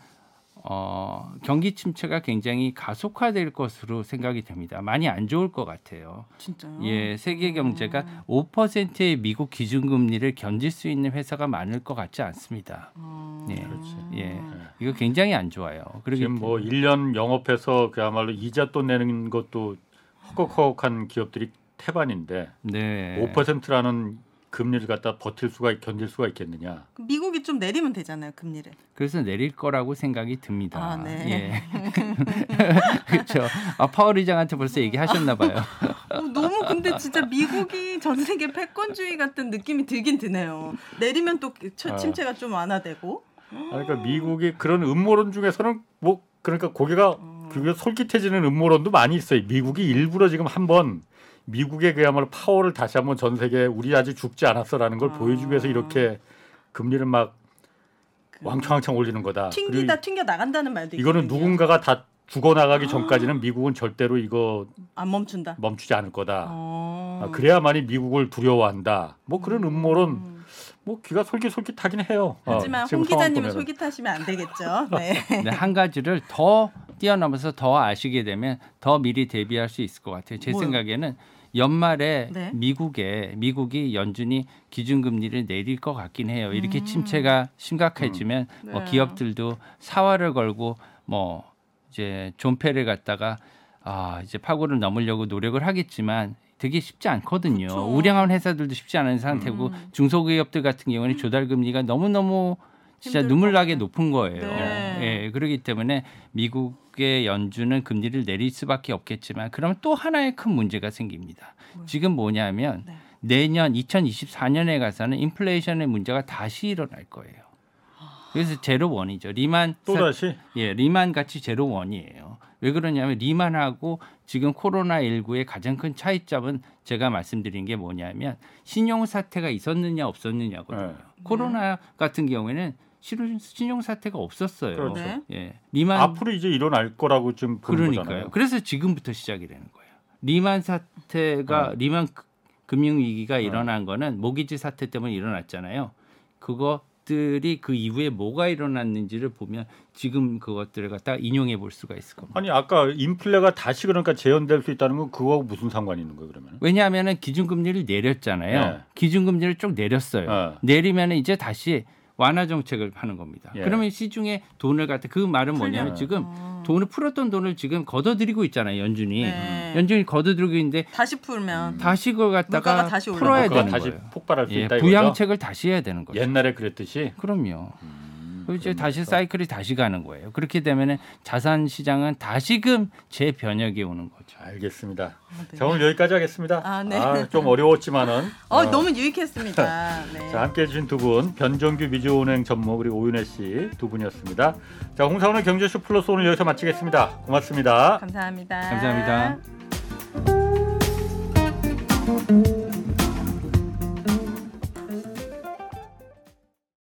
어, 경기 침체가 굉장히 가속화될 것으로 생각이 됩니다. 많이 안 좋을 것 같아요. 진짜요? 예, 세계 경제가 5%의 미국 기준금리를 견딜 수 있는 회사가 많을 것 같지 않습니다. 아. 예, 그렇지. 예, 이거 굉장히 안 좋아요. 지금 뭐 1년 영업해서 그야말로 이자 돈 내는 것도 허걱허걱한 기업들이 태반인데 네, 5%라는 금리를 갖다 버틸 수가 견딜 수가 있겠느냐? 그 미국이 좀 내리면 되잖아요. 금리를. 그래서 내릴 거라고 생각이 듭니다. 아, 네. 예, *laughs* 그렇죠. 아, 파월 의장한테 벌써 얘기하셨나 봐요. 어, 너무 근데 진짜 미국이 전 세계 패권주의 같은 느낌이 들긴 드네요. 내리면 또 처- 아. 침체가 좀 완화되고. 아니, 그러니까 미국이 그런 음모론 중에서는 뭐 그러니까 고개가 그게 솔깃해지는 음모론도 많이 있어요. 미국이 일부러 지금 한번 미국의 그야말로 파워를 다시 한번 전 세계에 우리 아직 죽지 않았어라는 걸 아. 보여주기 위해서 이렇게 금리를 막 그 왕창왕창 올리는 거다. 튕기다 튕겨 나간다는 말도 이거는 있거든요. 누군가가 다 죽어 나가기 전까지는 미국은 절대로 이거 안 멈춘다. 멈추지 않을 거다. 어. 아, 그래야만이 미국을 두려워한다. 뭐 그런 음모론 음. 뭐 귀가 솔깃솔깃하긴 해요. 어, 하지만 지금 홍 보면은. 솔깃하시면 안 되겠죠. *laughs* 네. 네, 한 가지를 더 뛰어넘어서 더 아시게 되면 더 미리 대비할 수 있을 것 같아요. 제 뭐요? 생각에는 연말에 네. 미국에 미국이 연준이 기준금리를 내릴 것 같긴 해요. 이렇게 음. 침체가 심각해지면 뭐 네. 기업들도 사활을 걸고 뭐 이제 존폐를 갖다가 아 이제 파고를 넘으려고 노력을 하겠지만 되게 쉽지 않거든요. 그쵸. 우량한 회사들도 쉽지 않은 상태고 음. 중소기업들 같은 경우는 조달 금리가 너무 너무 진짜 눈물 것 나게. 높은 거예요. 네. 예, 그렇기 때문에 미국의 연준은 금리를 내릴 수밖에 없겠지만 그러면 또 하나의 큰 문제가 생깁니다. 뭐요? 지금 뭐냐면 네. 내년 2024년에 가서는 인플레이션의 문제가 다시 일어날 거예요. 그래서 제로 원이죠. 리만 또 사- 다시 예, 리만 같이 제로 원이에요. 왜 그러냐면 리만하고 지금 코로나 19의 가장 큰 차이점은 제가 말씀드린 게 뭐냐면 신용 사태가 있었느냐 없었느냐거든요. 네. 코로나 같은 경우에는 실은 신용 사태가 없었어요. 그렇죠. 네. 예, 리만 앞으로 이제 일어날 거라고 좀 보는 그러니까요. 거잖아요. 그래서 지금부터 시작이 되는 거예요. 리만 사태가 네. 리만 그- 금융 위기가 네. 일어난 거는 모기지 사태 때문에 일어났잖아요. 그것들이 그 이후에 뭐가 일어났는지를 보면 지금 그것들을 갖다 인용해 볼 수가 있을 겁니다. 아니 아까 인플레가 다시 그러니까 재현될 수 있다는 건 그거하고 무슨 상관이 있는 거예요 그러면? 왜냐하면은 기준금리를 내렸잖아요. 네. 기준금리를 쭉 내렸어요. 네. 내리면 이제 다시 완화 정책을 하는 겁니다. 예. 그러면 시중에 돈을 갖다 그 말은 뭐냐면 풀려요. 지금 어. 돈을 풀었던 돈을 지금 걷어들이고 있잖아요. 연준이 네. 연준이 걷어들이고 있는데 다시 풀면 다시 그걸 갖다가 다시. 풀어야 되는 다시 거예요. 폭발할 수 예, 있다 이거죠. 부양책을 다시 해야 되는 거죠. 옛날에 그랬듯이 그럼요. 음, 이제 그런 다시. 사이클이 다시 가는 거예요. 그렇게 되면은 자산 시장은 다시금 재변혁이 오는 거죠. 알겠습니다. 아, 네. 자 오늘 여기까지 하겠습니다. 아, 네. 좀 어려웠지만은 *laughs* 어, 어, 너무 유익했습니다. *laughs* 네. 자 함께해 주신 두 분 변정규 미주은행 전무 그리고 오윤혜 씨 두 분이었습니다. 자 홍사원의 경제쇼 플러스 오늘 여기서 마치겠습니다. 고맙습니다. 감사합니다. 감사합니다.